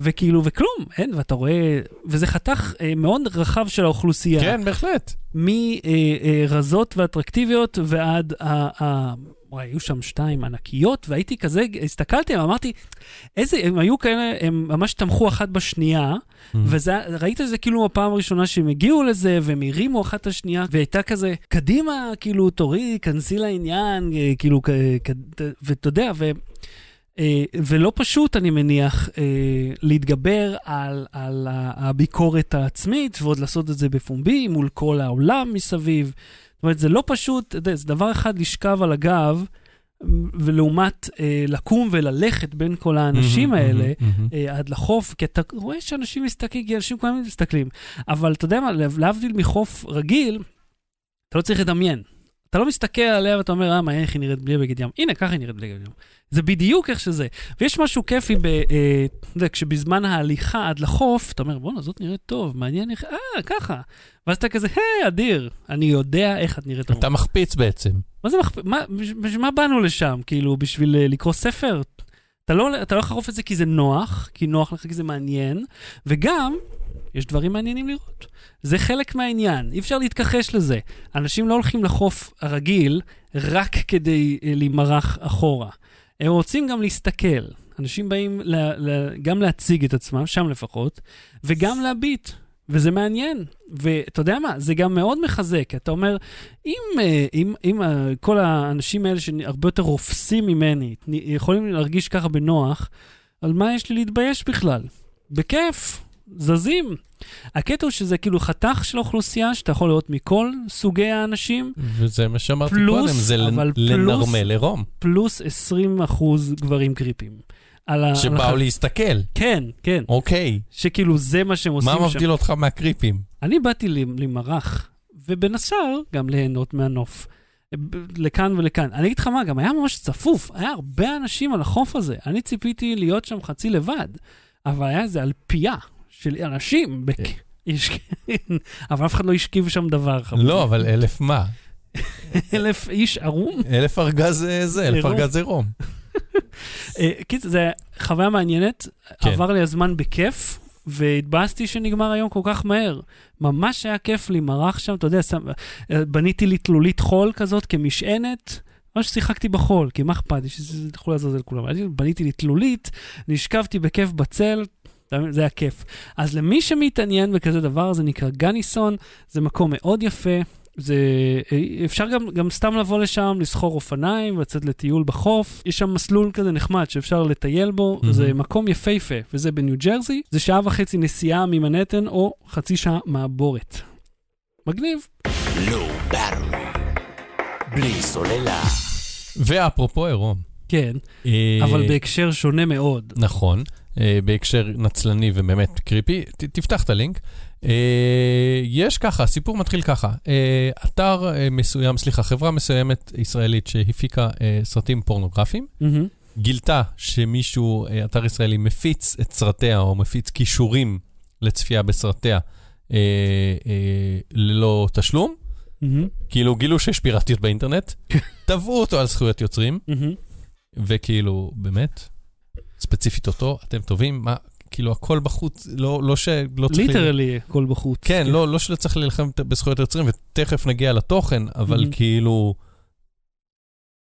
A: וכאילו, וכלום, אין, ואתה רואה, וזה חתך אה, מאוד רחב של האוכלוסייה.
B: כן, בהחלט.
A: מרזות ואטרקטיביות ועד ה... ה- וואי, היו שם שתיים ענקיות, והייתי כזה, הסתכלתי, אמרתי, איזה, הם היו כאלה, הם ממש תמכו אחת בשנייה, וראית שזה כאילו הפעם הראשונה שהם הגיעו לזה, והם הרימו אחת את השנייה, והייתה כזה, קדימה, כאילו, תורי, כנסי לעניין, אה, כאילו, כ- כ- ואתה יודע, ו... אה, ולא פשוט, אני מניח, אה, להתגבר על, על הביקורת העצמית ועוד לעשות את זה בפומבי מול כל העולם מסביב. זאת אומרת, זה לא פשוט, זה דבר אחד לשכב על הגב, ולעומת אה, לקום וללכת בין כל האנשים
B: מהמם,
A: האלה
B: מהמם.
A: אה, עד לחוף, כי אתה רואה שאנשים מסתכלים, כי אנשים הזמן מסתכלים. אבל אתה יודע מה, להבדיל מחוף רגיל, אתה לא צריך לדמיין. אתה לא מסתכל עליה ואתה אומר, אה, מה, איך היא נראית בלי בגד ים? הנה, ככה היא נראית בלי בגד ים. זה בדיוק איך שזה. ויש משהו כיפי, ב, אה, יודע, כשבזמן ההליכה עד לחוף, אתה אומר, בואנה, זאת נראית טוב, מעניין איך, אה, ככה. ואז אתה כזה, היי, אדיר, אני יודע איך את נראית.
B: אתה מחפיץ בעצם.
A: מה זה מחפ... מה, מה באנו לשם? כאילו, בשביל אה, לקרוא ספר? אתה לא, אתה לא לחרוף את זה כי זה נוח, כי נוח לך כי זה מעניין, וגם, יש דברים מעניינים לראות. זה חלק מהעניין, אי אפשר להתכחש לזה. אנשים לא הולכים לחוף הרגיל רק כדי אה, להימרח אחורה. הם רוצים גם להסתכל. אנשים באים ל, ל, גם להציג את עצמם, שם לפחות, וגם להביט. וזה מעניין, ואתה יודע מה, זה גם מאוד מחזק, אתה אומר, אם, אה, אם, אם אה, כל האנשים האלה שהרבה יותר רופסים ממני יכולים להרגיש ככה בנוח, על מה יש לי להתבייש בכלל? בכיף, זזים. הקטע הוא שזה כאילו חתך של האוכלוסייה שאתה יכול לראות מכל סוגי האנשים,
B: וזה מה שאמרתי
A: פלוס,
B: קודם, זה לנרמל עירום.
A: פלוס 20 אחוז גברים קריפים. על ה- על
B: שבאו
A: הח-
B: להסתכל.
A: כן, כן,
B: אוקיי,
A: שכאילו זה מה שהם עושים
B: מה
A: שם.
B: מבדיל אותך מהקריפים?
A: אני באתי למרח, ובין השאר גם ליהנות מהנוף. לכאן ולכאן. אני אגיד לך מה, גם היה ממש צפוף, היה הרבה אנשים על החוף הזה. אני ציפיתי להיות שם חצי לבד, אבל היה איזה אלפייה של אנשים. אבל אף אחד לא השכיב שם דבר.
B: לא, אבל אלף מה?
A: אלף איש ערום.
B: אלף ארגז אה, זה, אלף. ארגז עירום.
A: אה, קיצר, זו חוויה מעניינת,
B: כן.
A: עבר לי הזמן בכיף, והתבאסתי שנגמר היום כל כך מהר. ממש היה כיף לי, מרח שם, אתה יודע, שם, אה, בניתי לי תלולית חול כזאת כמשענת. ממש שיחקתי בחול, כי מה אכפת לי שתלכו לעזאזל כולם. אני בניתי לי תלולית, נשכבתי בכיף בצל? זה היה כיף. אז למי שמתעניין בכזה דבר, זה נקרא גניסון, זה מקום מאוד יפה. זה, אה, אפשר גם, גם סתם לבוא לשם, לסחור אופניים, לצאת לטיול בחוף. יש שם מסלול כזה נחמד שאפשר לטייל בו,
B: מהמם.
A: זה מקום יפהפה, וזה בניו ג'רזי. זה שעה וחצי נסיעה ממנהטן, או חצי שעה מעבורת. מגניב.
C: בלי סוללה.
B: ואפרופו עירום.
A: כן,
B: אה,
A: אבל בהקשר שונה מאוד.
B: נכון, בהקשר נצלני ובאמת קריפי. ת- תפתח את הלינק. אה, יש ככה, הסיפור מתחיל ככה. אה, אתר אה, מסוים, סליחה, חברה מסוימת ישראלית שהפיקה אה, סרטים פורנוגרפיים,
A: מהמם.
B: גילתה שמישהו, אה, אתר ישראלי, מפיץ את סרטיה או מפיץ כישורים לצפייה בסרטיה אה, אה, ללא תשלום.
A: מהמם.
B: כאילו גילו שיש פיראטיות באינטרנט, תבעו אותו על זכויות יוצרים,
A: מהמם.
B: וכאילו, באמת, ספציפית אותו, אתם טובים, מה, כאילו הכל בחוץ, לא, לא שלא צריך...
A: ליטרלי, הכל בחוץ.
B: כן, לא, לא שלא צריך להילחם בזכויות יוצרים, ותכף נגיע לתוכן, אבל
A: Mhm.
B: כאילו...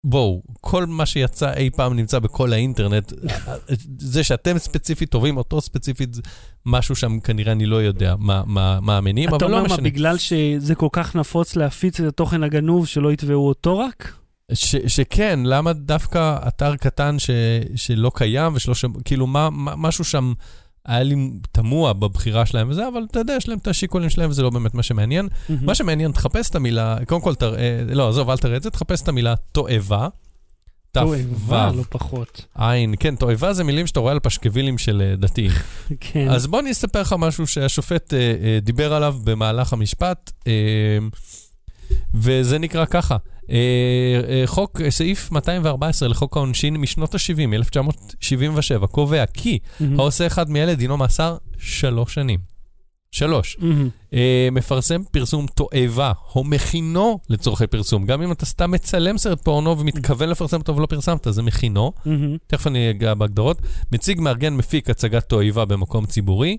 B: בואו, כל מה שיצא אי פעם נמצא בכל האינטרנט. זה שאתם ספציפית טובים, אותו ספציפית, משהו שם כנראה אני לא יודע מה, מה, מה המניעים,
A: אתה
B: אבל
A: אומר
B: לא
A: מה,
B: משנה.
A: בגלל שזה כל כך נפוץ להפיץ את התוכן הגנוב, שלא יתבעו אותו רק?
B: ש, שכן, למה דווקא אתר קטן ש, שלא קיים ושלא שם, כאילו מה, מה, משהו שם היה לי תמוה בבחירה שלהם וזה, אבל אתה יודע, יש להם את השיקולים שלהם וזה לא באמת מה שמעניין. מה שמעניין, תחפש את המילה, קודם כל תראה, לא, עזוב, אל תראה את זה, תחפש את המילה תועבה.
A: תועבה,
B: תו,
A: לא פחות.
B: עין, כן, תועבה זה מילים שאתה רואה על פשקווילים של אה, דתיים.
A: כן.
B: אז בוא אני אספר לך משהו שהשופט אה, אה, דיבר עליו במהלך המשפט, אה, וזה נקרא ככה. אה, אה, חוק, אה, סעיף 214 לחוק העונשין משנות ה-70, 1977, קובע כי. העושה אחד מאלה דינו מאסר שלוש שנים. שלוש, מפרסם פרסום תועבה או מכינו לצורכי פרסום. גם אם אתה סתם מצלם סרט פורנו ומתכוון לפרסם אותו ולא פרסמת, זה מכינו. תכף אני אגע בהגדרות. מציג, מארגן, מפיק הצגת תועבה במקום ציבורי.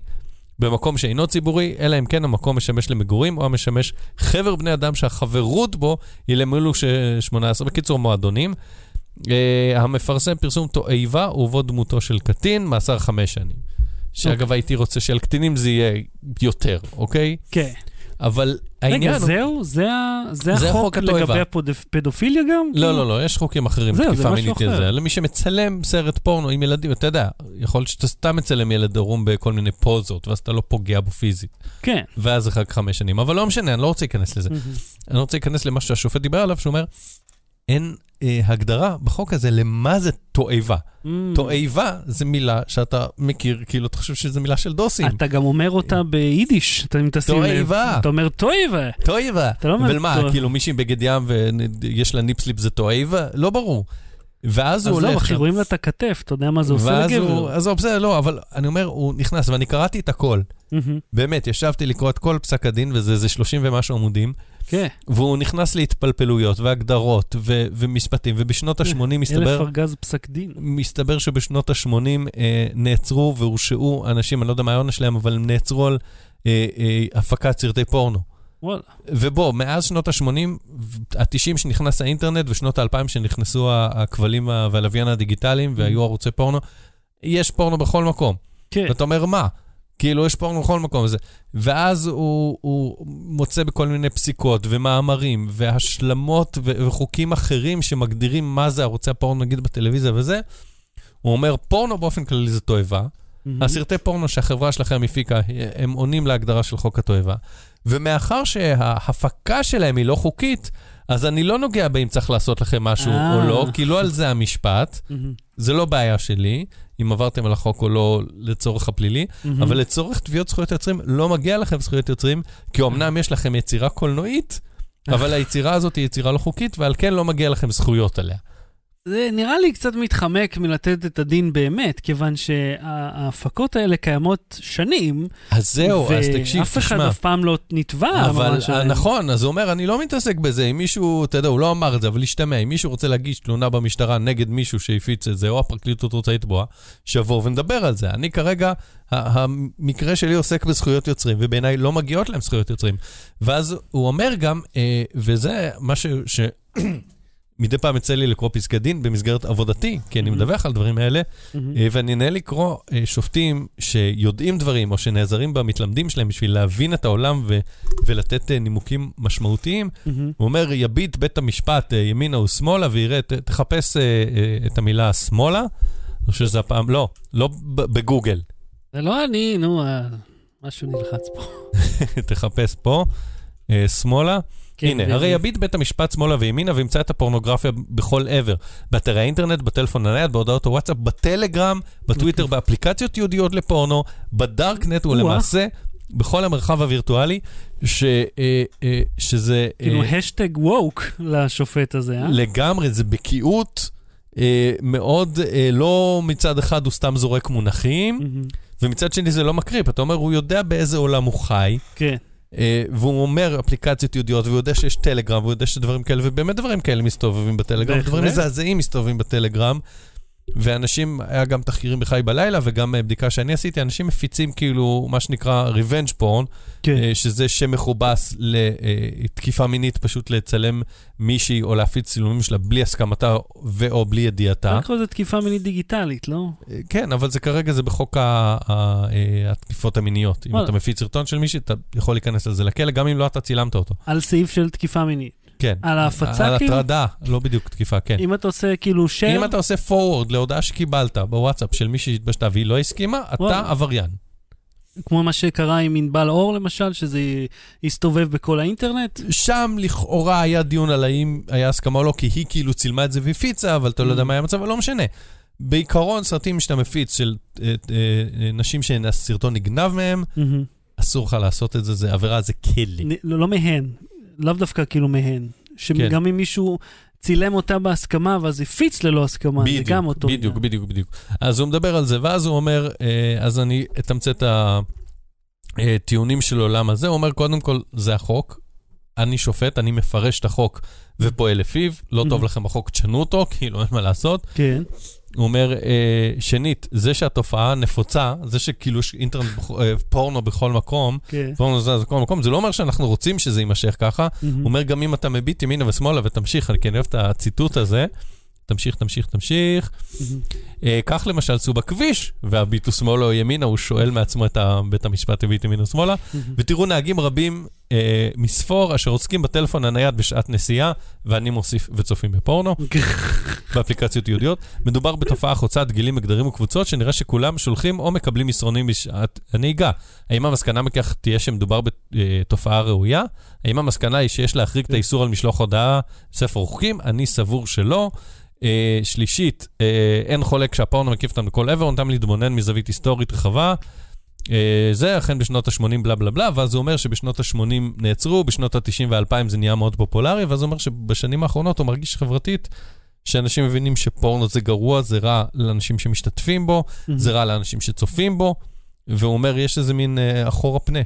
B: במקום שאינו ציבורי, אלא אם כן המקום משמש למגורים או המשמש חבר בני אדם שהחברות בו היא למילאו ש- 18. בקיצור, מועדונים. Uh, המפרסם פרסום תועבה ובו דמותו של קטין, מאסר חמש שנים. שאגב, הייתי רוצה שעל קטינים זה יהיה יותר, אוקיי?
A: כן.
B: אבל העניין
A: רגע. זהו? זה זה
B: זה
A: החוק. לגבי הפדופיליה גם?
B: לא, לא, לא, יש חוקים אחרים,
A: זה
B: תקיפה
A: משהו
B: מינית
A: אחר.
B: לזה. למי שמצלם סרט פורנו עם ילדים, אתה יודע, יכול להיות שאתה סתם מצלם ילד ערום בכל מיני פוזות, ואז אתה לא פוגע בו פיזית.
A: כן.
B: ואז זה רק חמש שנים. אבל לא משנה, אני לא רוצה להיכנס לזה. אני רוצה להיכנס למה שהשופט דיבר עליו, שהוא אומר, אין אה, הגדרה בחוק הזה למה זה תועבה.
A: מהמם.
B: תועבה זה מילה שאתה מכיר, כאילו, אתה חושב שזו מילה של דוסים.
A: אתה גם אומר אותה ביידיש, אתה אם תשים לב.
B: תועבה.
A: אתה אומר תועבה.
B: תועבה.
A: אתה לא אומר
B: אבל מה,
A: תועבה.
B: כאילו מישהי בגד ים ויש לה ניפסליפ זה תועבה? לא ברור. ואז הוא
A: עזוב,
B: הולך...
A: אחי,
B: שם.
A: רואים לה את הכתף, אתה יודע מה זה עושה
B: ואז הוא,
A: לגבר.
B: עזוב, בסדר, לא, אבל אני אומר, הוא נכנס, ואני קראתי את הכל. באמת, ישבתי לקרוא את כל פסק הדין, וזה איזה 30 ומשהו עמודים,
A: כן.
B: והוא נכנס להתפלפלויות והגדרות ו- ומשפטים, ובשנות ה-80
A: אלף
B: מסתבר...
A: ארגז פסק דין.
B: מסתבר שבשנות ה-80 אה, נעצרו והורשעו אנשים, אני לא יודע מה העונש שלהם, אבל הם נעצרו על אה, אה, הפקת סרטי פורנו.
A: וואלה.
B: ובוא, מאז שנות ה-80, ה-90 שנכנס האינטרנט ושנות ה-2000 שנכנסו הכבלים והלוויין הדיגיטליים והיו ערוצי פורנו, יש פורנו בכל מקום.
A: כן.
B: ואתה אומר, מה? כאילו, יש פורנו בכל מקום. וזה. ואז הוא, הוא מוצא בכל מיני פסיקות ומאמרים והשלמות ו- וחוקים אחרים שמגדירים מה זה ערוצי הפורנו, נגיד בטלוויזיה וזה. הוא אומר, פורנו באופן כללי זה תועבה.
A: מהמם.
B: הסרטי פורנו שהחברה שלכם הפיקה, הם עונים להגדרה של חוק התועבה. ומאחר שההפקה שלהם היא לא חוקית, אז אני לא נוגע באם צריך לעשות לכם משהו
A: אה.
B: או לא, כי לא על זה המשפט. זה לא בעיה שלי, אם עברתם על החוק או לא לצורך הפלילי. אבל לצורך תביעות זכויות יוצרים, לא מגיע לכם זכויות יוצרים, כי אמנם יש לכם יצירה קולנועית, אבל היצירה הזאת היא יצירה לא חוקית, ועל כן לא מגיע לכם זכויות עליה.
A: זה נראה לי קצת מתחמק מלתת את הדין באמת, כיוון שההפקות האלה קיימות שנים,
B: אז זהו, אז תקשיב,
A: ואף אחד
B: תשמע.
A: אף פעם לא נתבע
B: אבל אה. נכון, אז הוא אומר, אני לא מתעסק בזה. אם מישהו, אתה יודע, הוא לא אמר את זה, אבל השתמע, אם מישהו רוצה להגיש תלונה במשטרה נגד מישהו שהפיץ את זה, או הפרקליטות רוצה לתבוע, שיבוא ונדבר על זה. אני כרגע, המקרה שלי עוסק בזכויות יוצרים, ובעיניי לא מגיעות להם זכויות יוצרים. ואז הוא אומר גם, אה, וזה משהו ש... מדי פעם יצא לי לקרוא פסקי דין במסגרת עבודתי, כי אני
A: Mhm.
B: מדווח על דברים האלה,
A: מהמם.
B: אה, ואני נהנה לקרוא אה, שופטים שיודעים דברים, או שנעזרים במתלמדים שלהם בשביל להבין את העולם ו- ולתת אה, נימוקים משמעותיים.
A: מהמם.
B: הוא אומר, יביט בית המשפט ימינה ושמאלה, ויראה, ת- תחפש את המילה שמאלה. אני חושב שזה הפעם, לא, לא בגוגל.
A: זה לא אני, נו, משהו נלחץ פה.
B: תחפש פה, שמאלה.
A: כן,
B: הנה,
A: ו-
B: הרי יביט בית המשפט שמאלה וימינה וימצא את הפורנוגרפיה בכל עבר. באתרי האינטרנט, בטלפון הנייד, בהודעות הוואטסאפ, בטלגרם, בטוויטר, באפליקציות ייעודיות לפורנו, בדארקנט. ולמעשה בכל המרחב הווירטואלי, ש, אה, אה, שזה
A: כאילו
B: אה,
A: השטאג ווק לשופט הזה, אה?
B: לגמרי, זה בקיאות אה, מאוד, אה, לא מצד אחד הוא סתם זורק מונחים,
A: מהמם.
B: ומצד שני זה לא מ creep. אתה אומר, הוא יודע באיזה עולם הוא חי.
A: כן.
B: אה, והוא אומר אפליקציות יהודיות, והוא יודע שיש טלגרם, והוא יודע שדברים כאלה, ובאמת דברים כאלה מסתובבים בטלגרם. דברים מזעזעים מסתובבים בטלגרם. ואנשים, היה גם תחקירים בחי בלילה, וגם אה, בדיקה שאני עשיתי, אנשים מפיצים כאילו מה שנקרא revenge porn,
A: כן.
B: אה, שזה שם מכובס לתקיפה מינית, פשוט לצלם מישהי או להפיץ צילומים שלה בלי הסכמתה ו/או בלי ידיעתה.
A: רק עוד תקיפה מינית דיגיטלית, לא?
B: אה, כן, אבל זה כרגע זה בחוק ה- ה- אה, התקיפות המיניות. אם. אתה מפיץ סרטון של מישהי, אתה יכול להיכנס על זה לכלא, גם אם לא אתה צילמת אותו.
A: על סעיף של תקיפה מינית.
B: כן.
A: על ההפצה,
B: על
A: כאילו?
B: הטרדה, לא בדיוק תקיפה, כן.
A: אם אתה עושה כאילו share,
B: אם אתה עושה forward להודעה שקיבלת בוואטסאפ של מישהי שהתבשתה והיא לא הסכימה, אתה. עבריין.
A: כמו מה שקרה עם ענבל אור למשל, שזה הסתובב בכל האינטרנט.
B: שם לכאורה היה דיון על האם היה הסכמה או לא, כי היא כאילו צילמה את זה והפיצה, אבל אתה לא יודע
A: Mm.
B: מה היה המצב, אבל לא משנה. בעיקרון, סרטים שאתה מפיץ של אה, אה, נשים שהסרטון נגנב מהם. אסור לך לעשות את זה, זה עבירה, זה כלא.
A: נ- לא לא מהן, לאו דווקא כאילו מהן. שגם אם מישהו צילם אותה בהסכמה ואז הפיץ ללא הסכמה, זה גם אותו
B: בדיוק,
A: עניין.
B: בדיוק, בדיוק. אז הוא מדבר על זה, ואז הוא אומר, אה, אז אני אתמצת את ה- אה, טיעונים של עולם הזה, הוא אומר, קודם כל, זה החוק, אני שופט, אני מפרש את החוק ופועל לפיו, לא טוב
A: Mhm.
B: לכם בחוק, תשנו אותו, כאילו, אין מה לעשות.
A: כן.
B: הוא אומר, אה, שנית, זה שהתופעה נפוצה, זה שכאילו יש אינטרנט, אה, פורנו בכל מקום,
A: כן.
B: פורנו זה בכל מקום, זה לא אומר שאנחנו רוצים שזה יימשך ככה.
A: מהמם.
B: הוא אומר, גם אם אתה מביט ימינה ושמאלה ותמשיך, אני כן אוהב את הציטוט הזה, תמשיך, תמשיך, תמשיך.
A: מהמם.
B: אה, כך למשל, סעו בכביש, והביטו שמאלה או ימינה, הוא שואל מעצמו את ה- בית המשפט, הביט ימינה או שמאלה,
A: מהמם.
B: ותראו נהגים רבים אה, מספור אשר עוסקים בטלפון הנייד בשעת נסיעה, ואני מוסיף וצופים בפורנו. באפליקציות יהודיות. מדובר בתופעה חוצת גילים, מגדרים וקבוצות, שנראה שכולם שולחים או מקבלים מסרונים בשעת הנהיגה. האם המסקנה מכך תהיה שמדובר בתופעה ראויה? האם המסקנה היא שיש להחריג את האיסור על משלוח הודעה ספר חוקים? אני סבור שלא. אה, שלישית, אה, אין חולק שהפורנו מקיף אותנו מכל עבר, נותן להתבונן מזווית היסטורית רחבה. אה, זה אכן בשנות ה-80 בלה בלה בלה, ואז הוא אומר שבשנות ה-80 נעצרו, בשנות ה-90 וה-2000 זה נהיה מאוד פופולרי, ואז הוא אומר שבשנים האחרונות הוא מרגיש חברתית שאנשים מבינים שפורנו זה גרוע, זה רע לאנשים שמשתתפים בו, זה רע לאנשים שצופים בו, והוא אומר, יש איזה מין אה, אחורה פנה.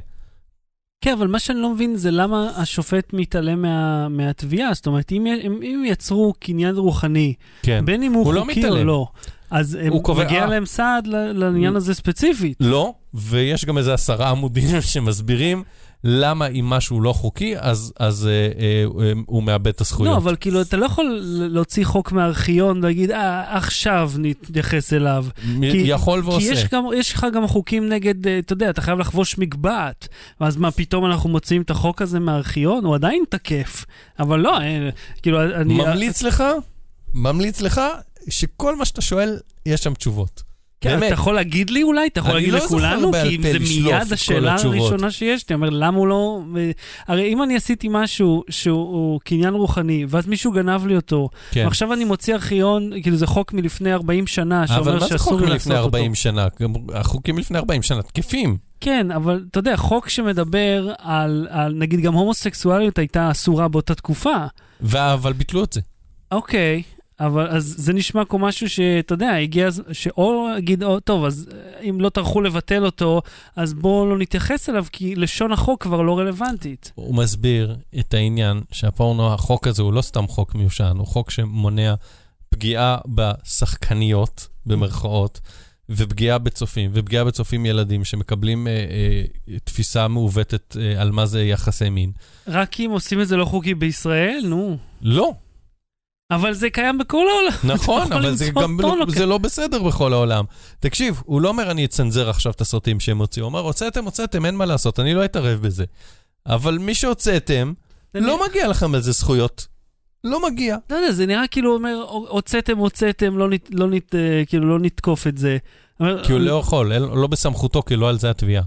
A: כן, אבל מה שאני לא מבין זה למה השופט מתעלם מה, מהתביעה. זאת אומרת, אם, אם, אם יצרו קניין רוחני,
B: כן.
A: בין אם הוא,
B: הוא לא
A: חוקי או
B: מתעלם.
A: לא, אז
B: הוא
A: מגיע
B: אה.
A: להם סעד לעניין הזה ספציפית.
B: לא, ויש גם איזה עשרה עמודים שמסבירים למה אם משהו לא חוקי, אז, אז אה, אה, אה, הוא מאבד את הזכויות.
A: לא, אבל כאילו, אתה לא יכול להוציא חוק מהארכיון ולהגיד, אה, עכשיו נתייחס אליו.
B: מ-
A: כי-
B: יכול
A: כי
B: ועושה.
A: יש, גם, יש לך גם חוקים נגד, אה, אתה יודע, אתה חייב לחבוש מגבעת. ואז מה, פתאום אנחנו מוציאים את החוק הזה מהארכיון? הוא עדיין תקף. אבל לא, אה, כאילו, אני...
B: ממליץ לך, ממליץ לך שכל מה שאתה שואל, יש שם תשובות.
A: כן. אתה יכול להגיד לי אולי? אתה יכול
B: אני
A: להגיד
B: לא
A: לכולנו? כי אם זה מיד השאלה. הראשונה שיש, אתה אומר, למה הוא לא... הרי אם אני עשיתי משהו שהוא קניין רוחני, ואז מישהו גנב לי אותו,
B: כן.
A: ועכשיו אני מוציא ארכיון, כאילו זה חוק מלפני 40 שנה,
B: אבל
A: שאומר
B: מה זה
A: שאסור
B: חוק
A: לי
B: מלפני
A: לעשות אותו.
B: 40 שנה? החוקים לפני 40 שנה תקפים.
A: כן, אבל אתה יודע, חוק שמדבר על, על נגיד גם הומוסקסואליות הייתה אסורה באותה תקופה.
B: ו- אבל ביטלו את זה.
A: אוקיי, אבל אז זה נשמע כמו משהו שאתה יודע, הגיע, הז- שאו להגיד, טוב, אז אה, אם לא טרחו לבטל אותו, אז בואו לא נתייחס אליו, כי לשון החוק כבר לא רלוונטית.
B: הוא מסביר את העניין שהפורנו, החוק הזה הוא לא סתם חוק מיושן, הוא חוק שמונע פגיעה בשחקניות, במרכאות, ופגיעה בצופים, ופגיעה בצופים ילדים שמקבלים אה, אה, תפיסה מעוותת אה, על מה זה יחסי מין.
A: רק אם עושים את זה לא חוקי בישראל, נו.
B: לא,
A: אבל זה קיים בכל העולם.
B: נכון, אבל זה גם
A: פורנו
B: לא, זה לא בסדר בכל העולם. תקשיב, הוא לא אומר אני אצנזר עכשיו את הסרטים שהם הוציאו, הוא אומר הוצאתם, הוצאתם, אין מה לעשות, אני לא אתערב בזה. אבל מי שהוצאתם, לא מגיע לכם איזה זכויות. לא מגיע.
A: לא יודע, זה נראה כאילו אומר, הוצאתם, הוצאתם, לא, נת, לא, נת, אה, כאילו, לא נתקוף את זה.
B: כי הוא לא יכול, לא בסמכותו, כי לא על זה התביעה.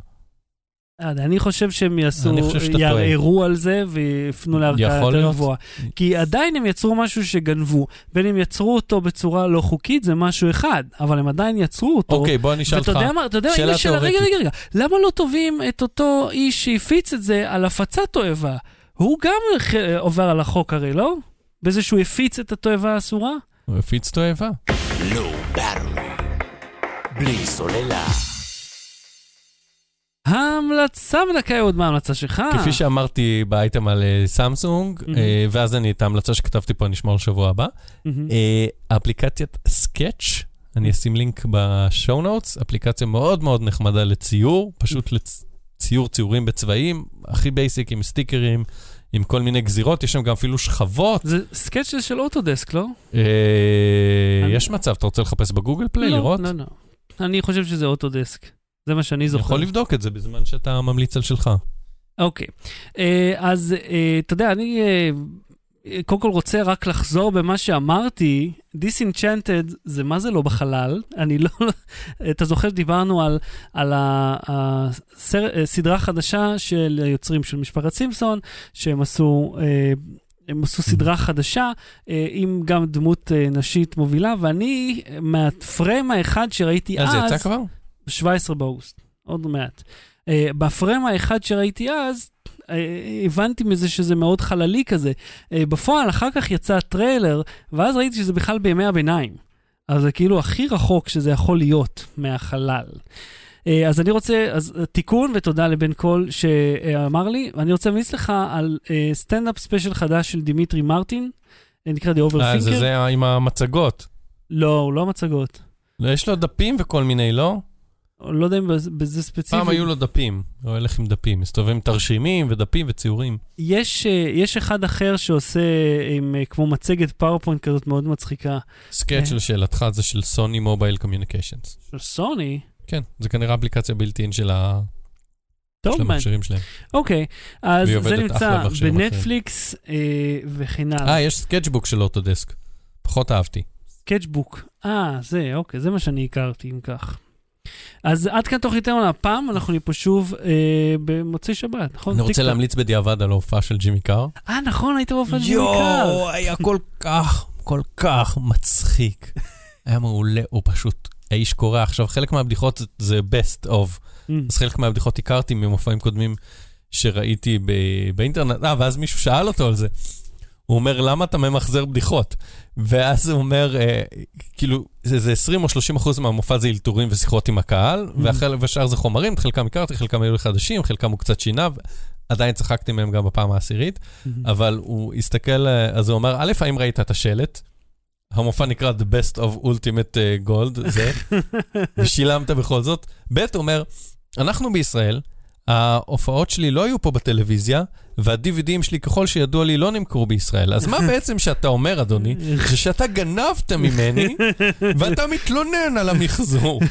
A: אני חושב שהם יעשו, יערערו על זה ויפנו לערכאה יותר. גבוהה. כי עדיין הם יצרו משהו שגנבו. בין אם יצרו אותו בצורה לא חוקית, זה משהו אחד, אבל הם עדיין יצרו אותו.
B: אוקיי, בוא אני אשאל אותך.
A: ואתה יודע מה, אתה יודע,
B: שאלה
A: שאלה, רגע,
B: תיאורטית.
A: רגע, רגע, למה לא תובעים את אותו איש שהפיץ את זה על הפצת תועבה? הוא גם עובר על החוק הרי, לא? בזה שהוא הפיץ את התועבה האסורה?
B: הוא הפיץ תועבה.
C: לא. בלי סוללה.
A: ההמלצה בדקה עוד מה ההמלצה שלך?
B: כפי שאמרתי באייטם על אה, סמסונג,
A: מהמם.
B: אה, ואז אני את ההמלצה שכתבתי פה נשמור לשבוע הבא.
A: מהמם.
B: אה, אפליקציית Sketch, אני אשים לינק ב show notes, אפליקציה מאוד מאוד נחמדה לציור, פשוט לציור ציורים בצבעים, הכי basic עם סטיקרים, עם כל מיני גזירות, יש שם גם אפילו שכבות.
A: זה Sketch של אוטודסק, לא?
B: אה,
A: אני-
B: יש מצב, אתה רוצה לחפש בגוגל פליי,
A: לא,
B: לראות?
A: לא, לא. אני חושב שזה אוטודסק. זה מה שאני זוכר.
B: יכול לבדוק את זה בזמן שאתה ממליץ על שלך.
A: אוקיי. אה, אז אה, אתה יודע, אני אה, קודם כל רוצה רק לחזור במה שאמרתי. Disenchanted זה מה זה לא בחלל. אני לא... אתה זוכר שדיברנו על, על הסדרה החדשה של היוצרים של משפחת סימפסון, שהם עשו... הם עשו סדרה חדשה עם גם דמות נשית מובילה, ואני, מהפריים האחד שראיתי
B: אה,
A: אז...
B: זה יצא כבר?
A: 17 באוגוסט, עוד מעט. Uh, בפריים האחד שראיתי אז, uh, הבנתי מזה שזה מאוד חללי כזה. Uh, בפועל, אחר כך יצא הטריילר, ואז ראיתי שזה בכלל בימי הביניים. אז זה כאילו הכי רחוק שזה יכול להיות מהחלל. Uh, אה, אז אני רוצה, אז אה, תיקון ותודה לבן קול שאמר לי, ואני רוצה להמליץ לך על אה, סטנדאפ special חדש של דימיטרי מרטין, אה, נקרא The
B: אה,
A: Overthinker.
B: זה זה עם המצגות.
A: לא, הוא לא מצגות.
B: יש לו דפים וכל מיני, לא?
A: לא יודע אם בז- בזה ספציפית.
B: פעם היו לו דפים, הוא הולך עם דפים, מסתובב עם תרשימים ודפים וציורים.
A: יש, אה, יש אחד אחר שעושה עם אה, כמו מצגת פאורפוינט כזאת מאוד מצחיקה.
B: Sketch של שאלתך זה של Sony Mobile Communications.
A: של סוני.
B: כן, זה כנראה אפליקציה built-in של ה-
A: טוב,
B: של המכשירים שלהם.
A: אוקיי. אז זה נמצא בנטפליקס אה, וכן הלאה.
B: אה, יש Sketchbook של אוטודסק. פחות אהבתי.
A: Sketchbook. אה, זה, אוקיי, זה מה שאני הכרתי, אם כך. אז עד כאן תוכניתנו להפעם, אנחנו נהיה פה שוב אה, במוצאי שבת, נכון?
B: אני רוצה. להמליץ בדיעבד על ההופעה של ג'ימי קאר.
A: אה, נכון, היית בהופעת ג'ימי קאר.
B: יואו, היה כל כך, כל כך מצחיק. היה מעולה, הוא פשוט האיש קורע. עכשיו, חלק מהבדיחות זה best of,
A: Mm.
B: אז חלק מהבדיחות הכרתי ממופעים קודמים שראיתי ב- באינטרנט. אה, ואז מישהו שאל אותו על זה. הוא אומר, למה אתה ממחזר בדיחות? ואז הוא אומר, אה, כאילו, זה, זה 20 או 30 אחוז מהמופע זה אלתורים ושיחות עם הקהל,
A: Mhm.
B: והחל- והשאר זה חומרים, את חלקם הכרתי, חלקם היו חדשים, חלקם הוא קצת שינה, עדיין צחקתי מהם גם בפעם העשירית. אבל הוא הסתכל, אה, אז הוא אמר, א', האם ראית את השלט? המופע נקרא The Best of Ultimate אה, Gold, זה, ושילמת בכל זאת. ב', הוא אומר, אנחנו בישראל, ההופעות שלי לא היו פה בטלוויזיה, וה-DVDים שלי, ככל שידוע לי, לא נמכרו בישראל. אז מה בעצם שאתה אומר, אדוני? זה שאתה גנבת ממני, ואתה מתלונן על המחזור.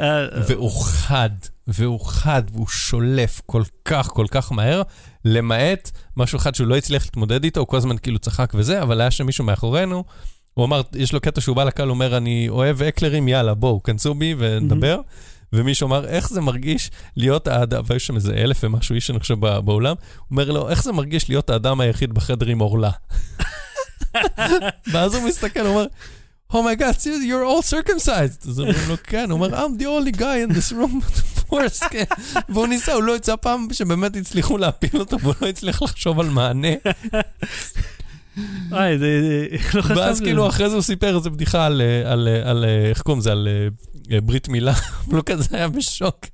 A: אה,
B: והוא חד, והוא חד, והוא שולף כל כך, כל כך מהר, למעט משהו אחד שהוא לא הצליח להתמודד איתו, הוא כל הזמן כאילו צחק וזה, אבל היה שם מישהו מאחורינו, הוא אמר, יש לו קטע שהוא בא לקהל, הוא אומר, אני אוהב אקלרים, יאללה, בואו, כנסו בי ונדבר. ומישהו אמר, איך זה מרגיש להיות האדם, והיו שם איזה אלף ומשהו איש, אני חושב, בא- באולם, הוא אומר לו, איך זה מרגיש להיות האדם היחיד בחדר עם עורלה? ואז הוא מסתכל, הוא אומר, Oh my God, seriously, you're all circumcised. אז אומרים לו, כן, הוא אומר, I'm the only guy in this room foreskin. והוא ניסה, הוא לא יצא פעם שבאמת הצליחו להפיל אותו, והוא לא הצליח לחשוב על מענה.
A: וואי, זה... לא חשבתי.
B: ואז כאילו. אחרי זה הוא סיפר איזה בדיחה על, אה, אה, אה, איך קוראים לזה, על ברית מילה. הוא כזה היה בשוק.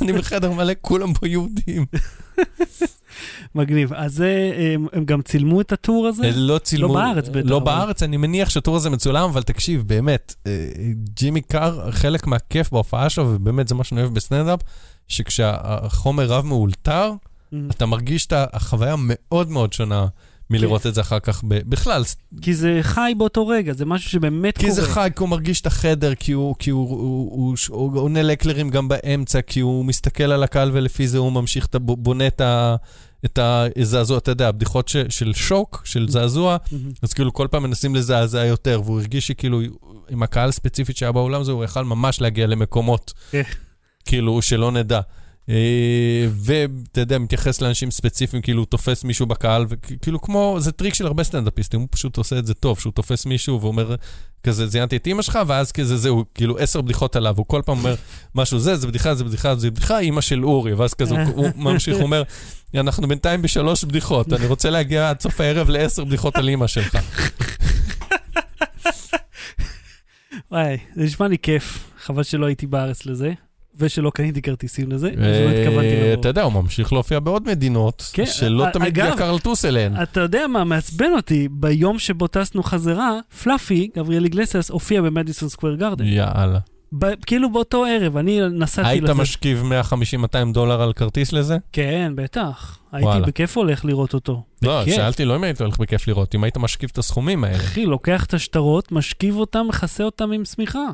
B: אני בחדר מלא, כולם פה יהודים.
A: מגניב. אז זה, הם- הם גם צילמו את ה tour הזה?
B: לא צילמו.
A: לא בארץ בטח,
B: לא בארץ, אני מניח שה tour הזה מצולם, אבל תקשיב, באמת, אה, ג'ימי קאר, חלק מהכיף בהופעה שלו, ובאמת זה מה שאני אוהב בסטנדאפ, שכשהחומר רובו מאולתר,
A: Mm.
B: אתה מרגיש את החוויה מאוד מאוד שונה מלראות את זה אחר כך ב- בכלל.
A: כי זה חי באותו רגע, זה משהו שבאמת קורה.
B: כי זה חי, כי הוא מרגיש את החדר, כי הוא, כי הוא, הוא, הוא, הוא, עונה ל hecklers גם באמצע, כי הוא מסתכל על הקהל ולפי זה הוא ממשיך, אתה בונה את ה... את הזעזוע, אתה יודע, הבדיחות ש, של שוק, של זעזוע. אז כאילו כל פעם מנסים לזעזע יותר, והוא הרגיש שכאילו עם הקהל הספציפית שהיה באולם הזה, הוא יכל ממש להגיע למקומות,
A: כן.
B: כאילו, שלא נדע. אה, ואתה יודע, מתייחס לאנשים ספציפיים, כאילו תופס מישהו בקהל, וכאילו כמו, זה טריק של הרבה סטנדאפיסטים, הוא פשוט עושה את זה טוב, שהוא תופס מישהו ואומר, כזה, זיינתי את אימא שלך, ואז כזה, זהו, כאילו עשר בדיחות עליו, הוא כל פעם אומר משהו, זה, זה בדיחה, זה בדיחה, זה בדיחה, אימא של אורי, ואז כזה, הוא ממשיך, הוא אומר, אנחנו בינתיים בשלוש בדיחות, אני רוצה להגיע עד סוף הערב לעשר בדיחות על אימא שלך.
A: וואי, זה נשמע לי כיף. חבל שלא הייתי בארץ לזה, ושלא קניתי כרטיסים לזה, אז לא התכוונתי
B: אה,
A: לבוא.
B: אתה יודע, הוא ממשיך להופיע בעוד מדינות,
A: כן,
B: שלא
A: א-
B: תמיד יקר לטוס אליהן.
A: אתה יודע מה מעצבן אותי? ביום שבו טסנו חזרה, פלאפי, גבריאל איגלסיאס, הופיע במדיסון סקוויר גרדן.
B: יאללה.
A: ב- כאילו באותו ערב, אני נסעתי
B: היית
A: לזה.
B: משכיב 150-200 דולר על כרטיס לזה?
A: כן, בטח. הייתי
B: וואלה.
A: בכיף הולך לראות אותו.
B: לא,
A: בכיף.
B: שאלתי לא אם היית הולך בכיף לראות, אם היית משכיב את הסכומים האלה.
A: אחי, לוקח את השטרות, משכיב אותם, מכסה אותם עם שמיכה.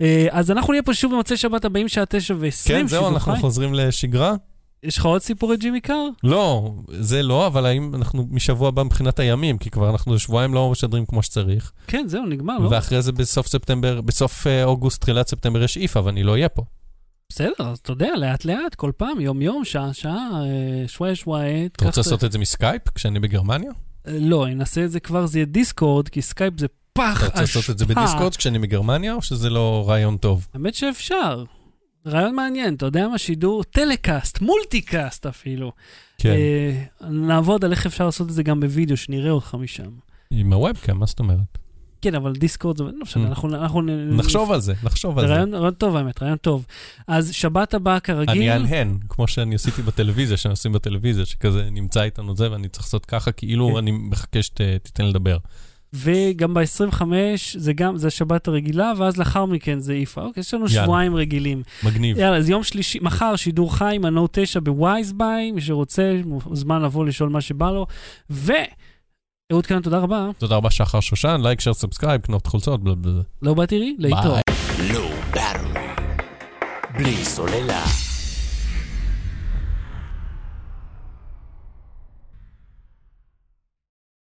A: אה, אז אנחנו נהיה פה שוב במוצאי שבת הבאים, שעה תשע ועשרים,
B: כן, זהו, אנחנו חוזרים לשגרה?
A: יש לך עוד סיפורי ג'ימי קאר?
B: לא, זה לא, אבל האם אנחנו משבוע הבא מבחינת הימים, כי כבר אנחנו שבועיים לא משדרים כמו שצריך,
A: כן, זהו, נגמר, לא?
B: ואחרי זה בסוף ספטמבר, בסוף אה, אוגוסט, תחילת ספטמבר יש IFA, ואני לא אהיה פה.
A: בסדר, אז אתה יודע, לאט-לאט, כל פעם, יום-יום, שעה-שעה, אה, שוואי-שוואי.
B: אתה רוצה לעשות את זה מסקייפ, כשאני בגרמניה?
A: לא, אני אנסה את זה כבר, זה יהיה דיסקורד, כי סקייפ זה פח אשפה.
B: אתה רוצה לעשות את זה בדיסקורד כשאני בגרמניה, או שזה לא רעיון טוב?
A: האמת שאפשר. רעיון מעניין, אתה יודע מה? שידור טלקאסט, מולטיקאסט אפילו.
B: כן.
A: אה, נעבוד על איך אפשר לעשות את זה גם בווידאו, שנראה אותך משם.
B: עם הוובקאם, מה זאת אומרת?
A: כן, אבל דיסקורד זה, לא משנה,
B: Mm.
A: אנחנו... אנחנו
B: נחשוב על זה, נחשוב על
A: זה. רעיון, טוב האמת, רעיון טוב. אז שבת הבאה כרגיל,
B: אני אהנהן, כמו שאני עשיתי בטלוויזיה, שאני עושים בטלוויזיה, שכזה נמצא איתנו זה ואני צריך לעשות ככה, כאילו
A: כן.
B: אני מחכה שתיתן לדבר.
A: וגם ב-25 זה גם, זה השבת הרגילה, ואז לאחר מכן זה IFA. אוקיי, יש לנו
B: יאללה.
A: שבועיים רגילים.
B: מגניב.
A: יאללה, אז יום שלישי, מחר שידור חי עם ה-Note 9 בווייז ביי, מי שרוצה, מוזמן לבוא לשאול מה שבא לו. ו... אהוד כאן, תודה רבה.
B: תודה רבה שחר שושן, like, share, subscribe, קנות חולצות, בלה בלה.
A: לא באתי לי? להתראות.
C: Low Battery. בלי סוללה.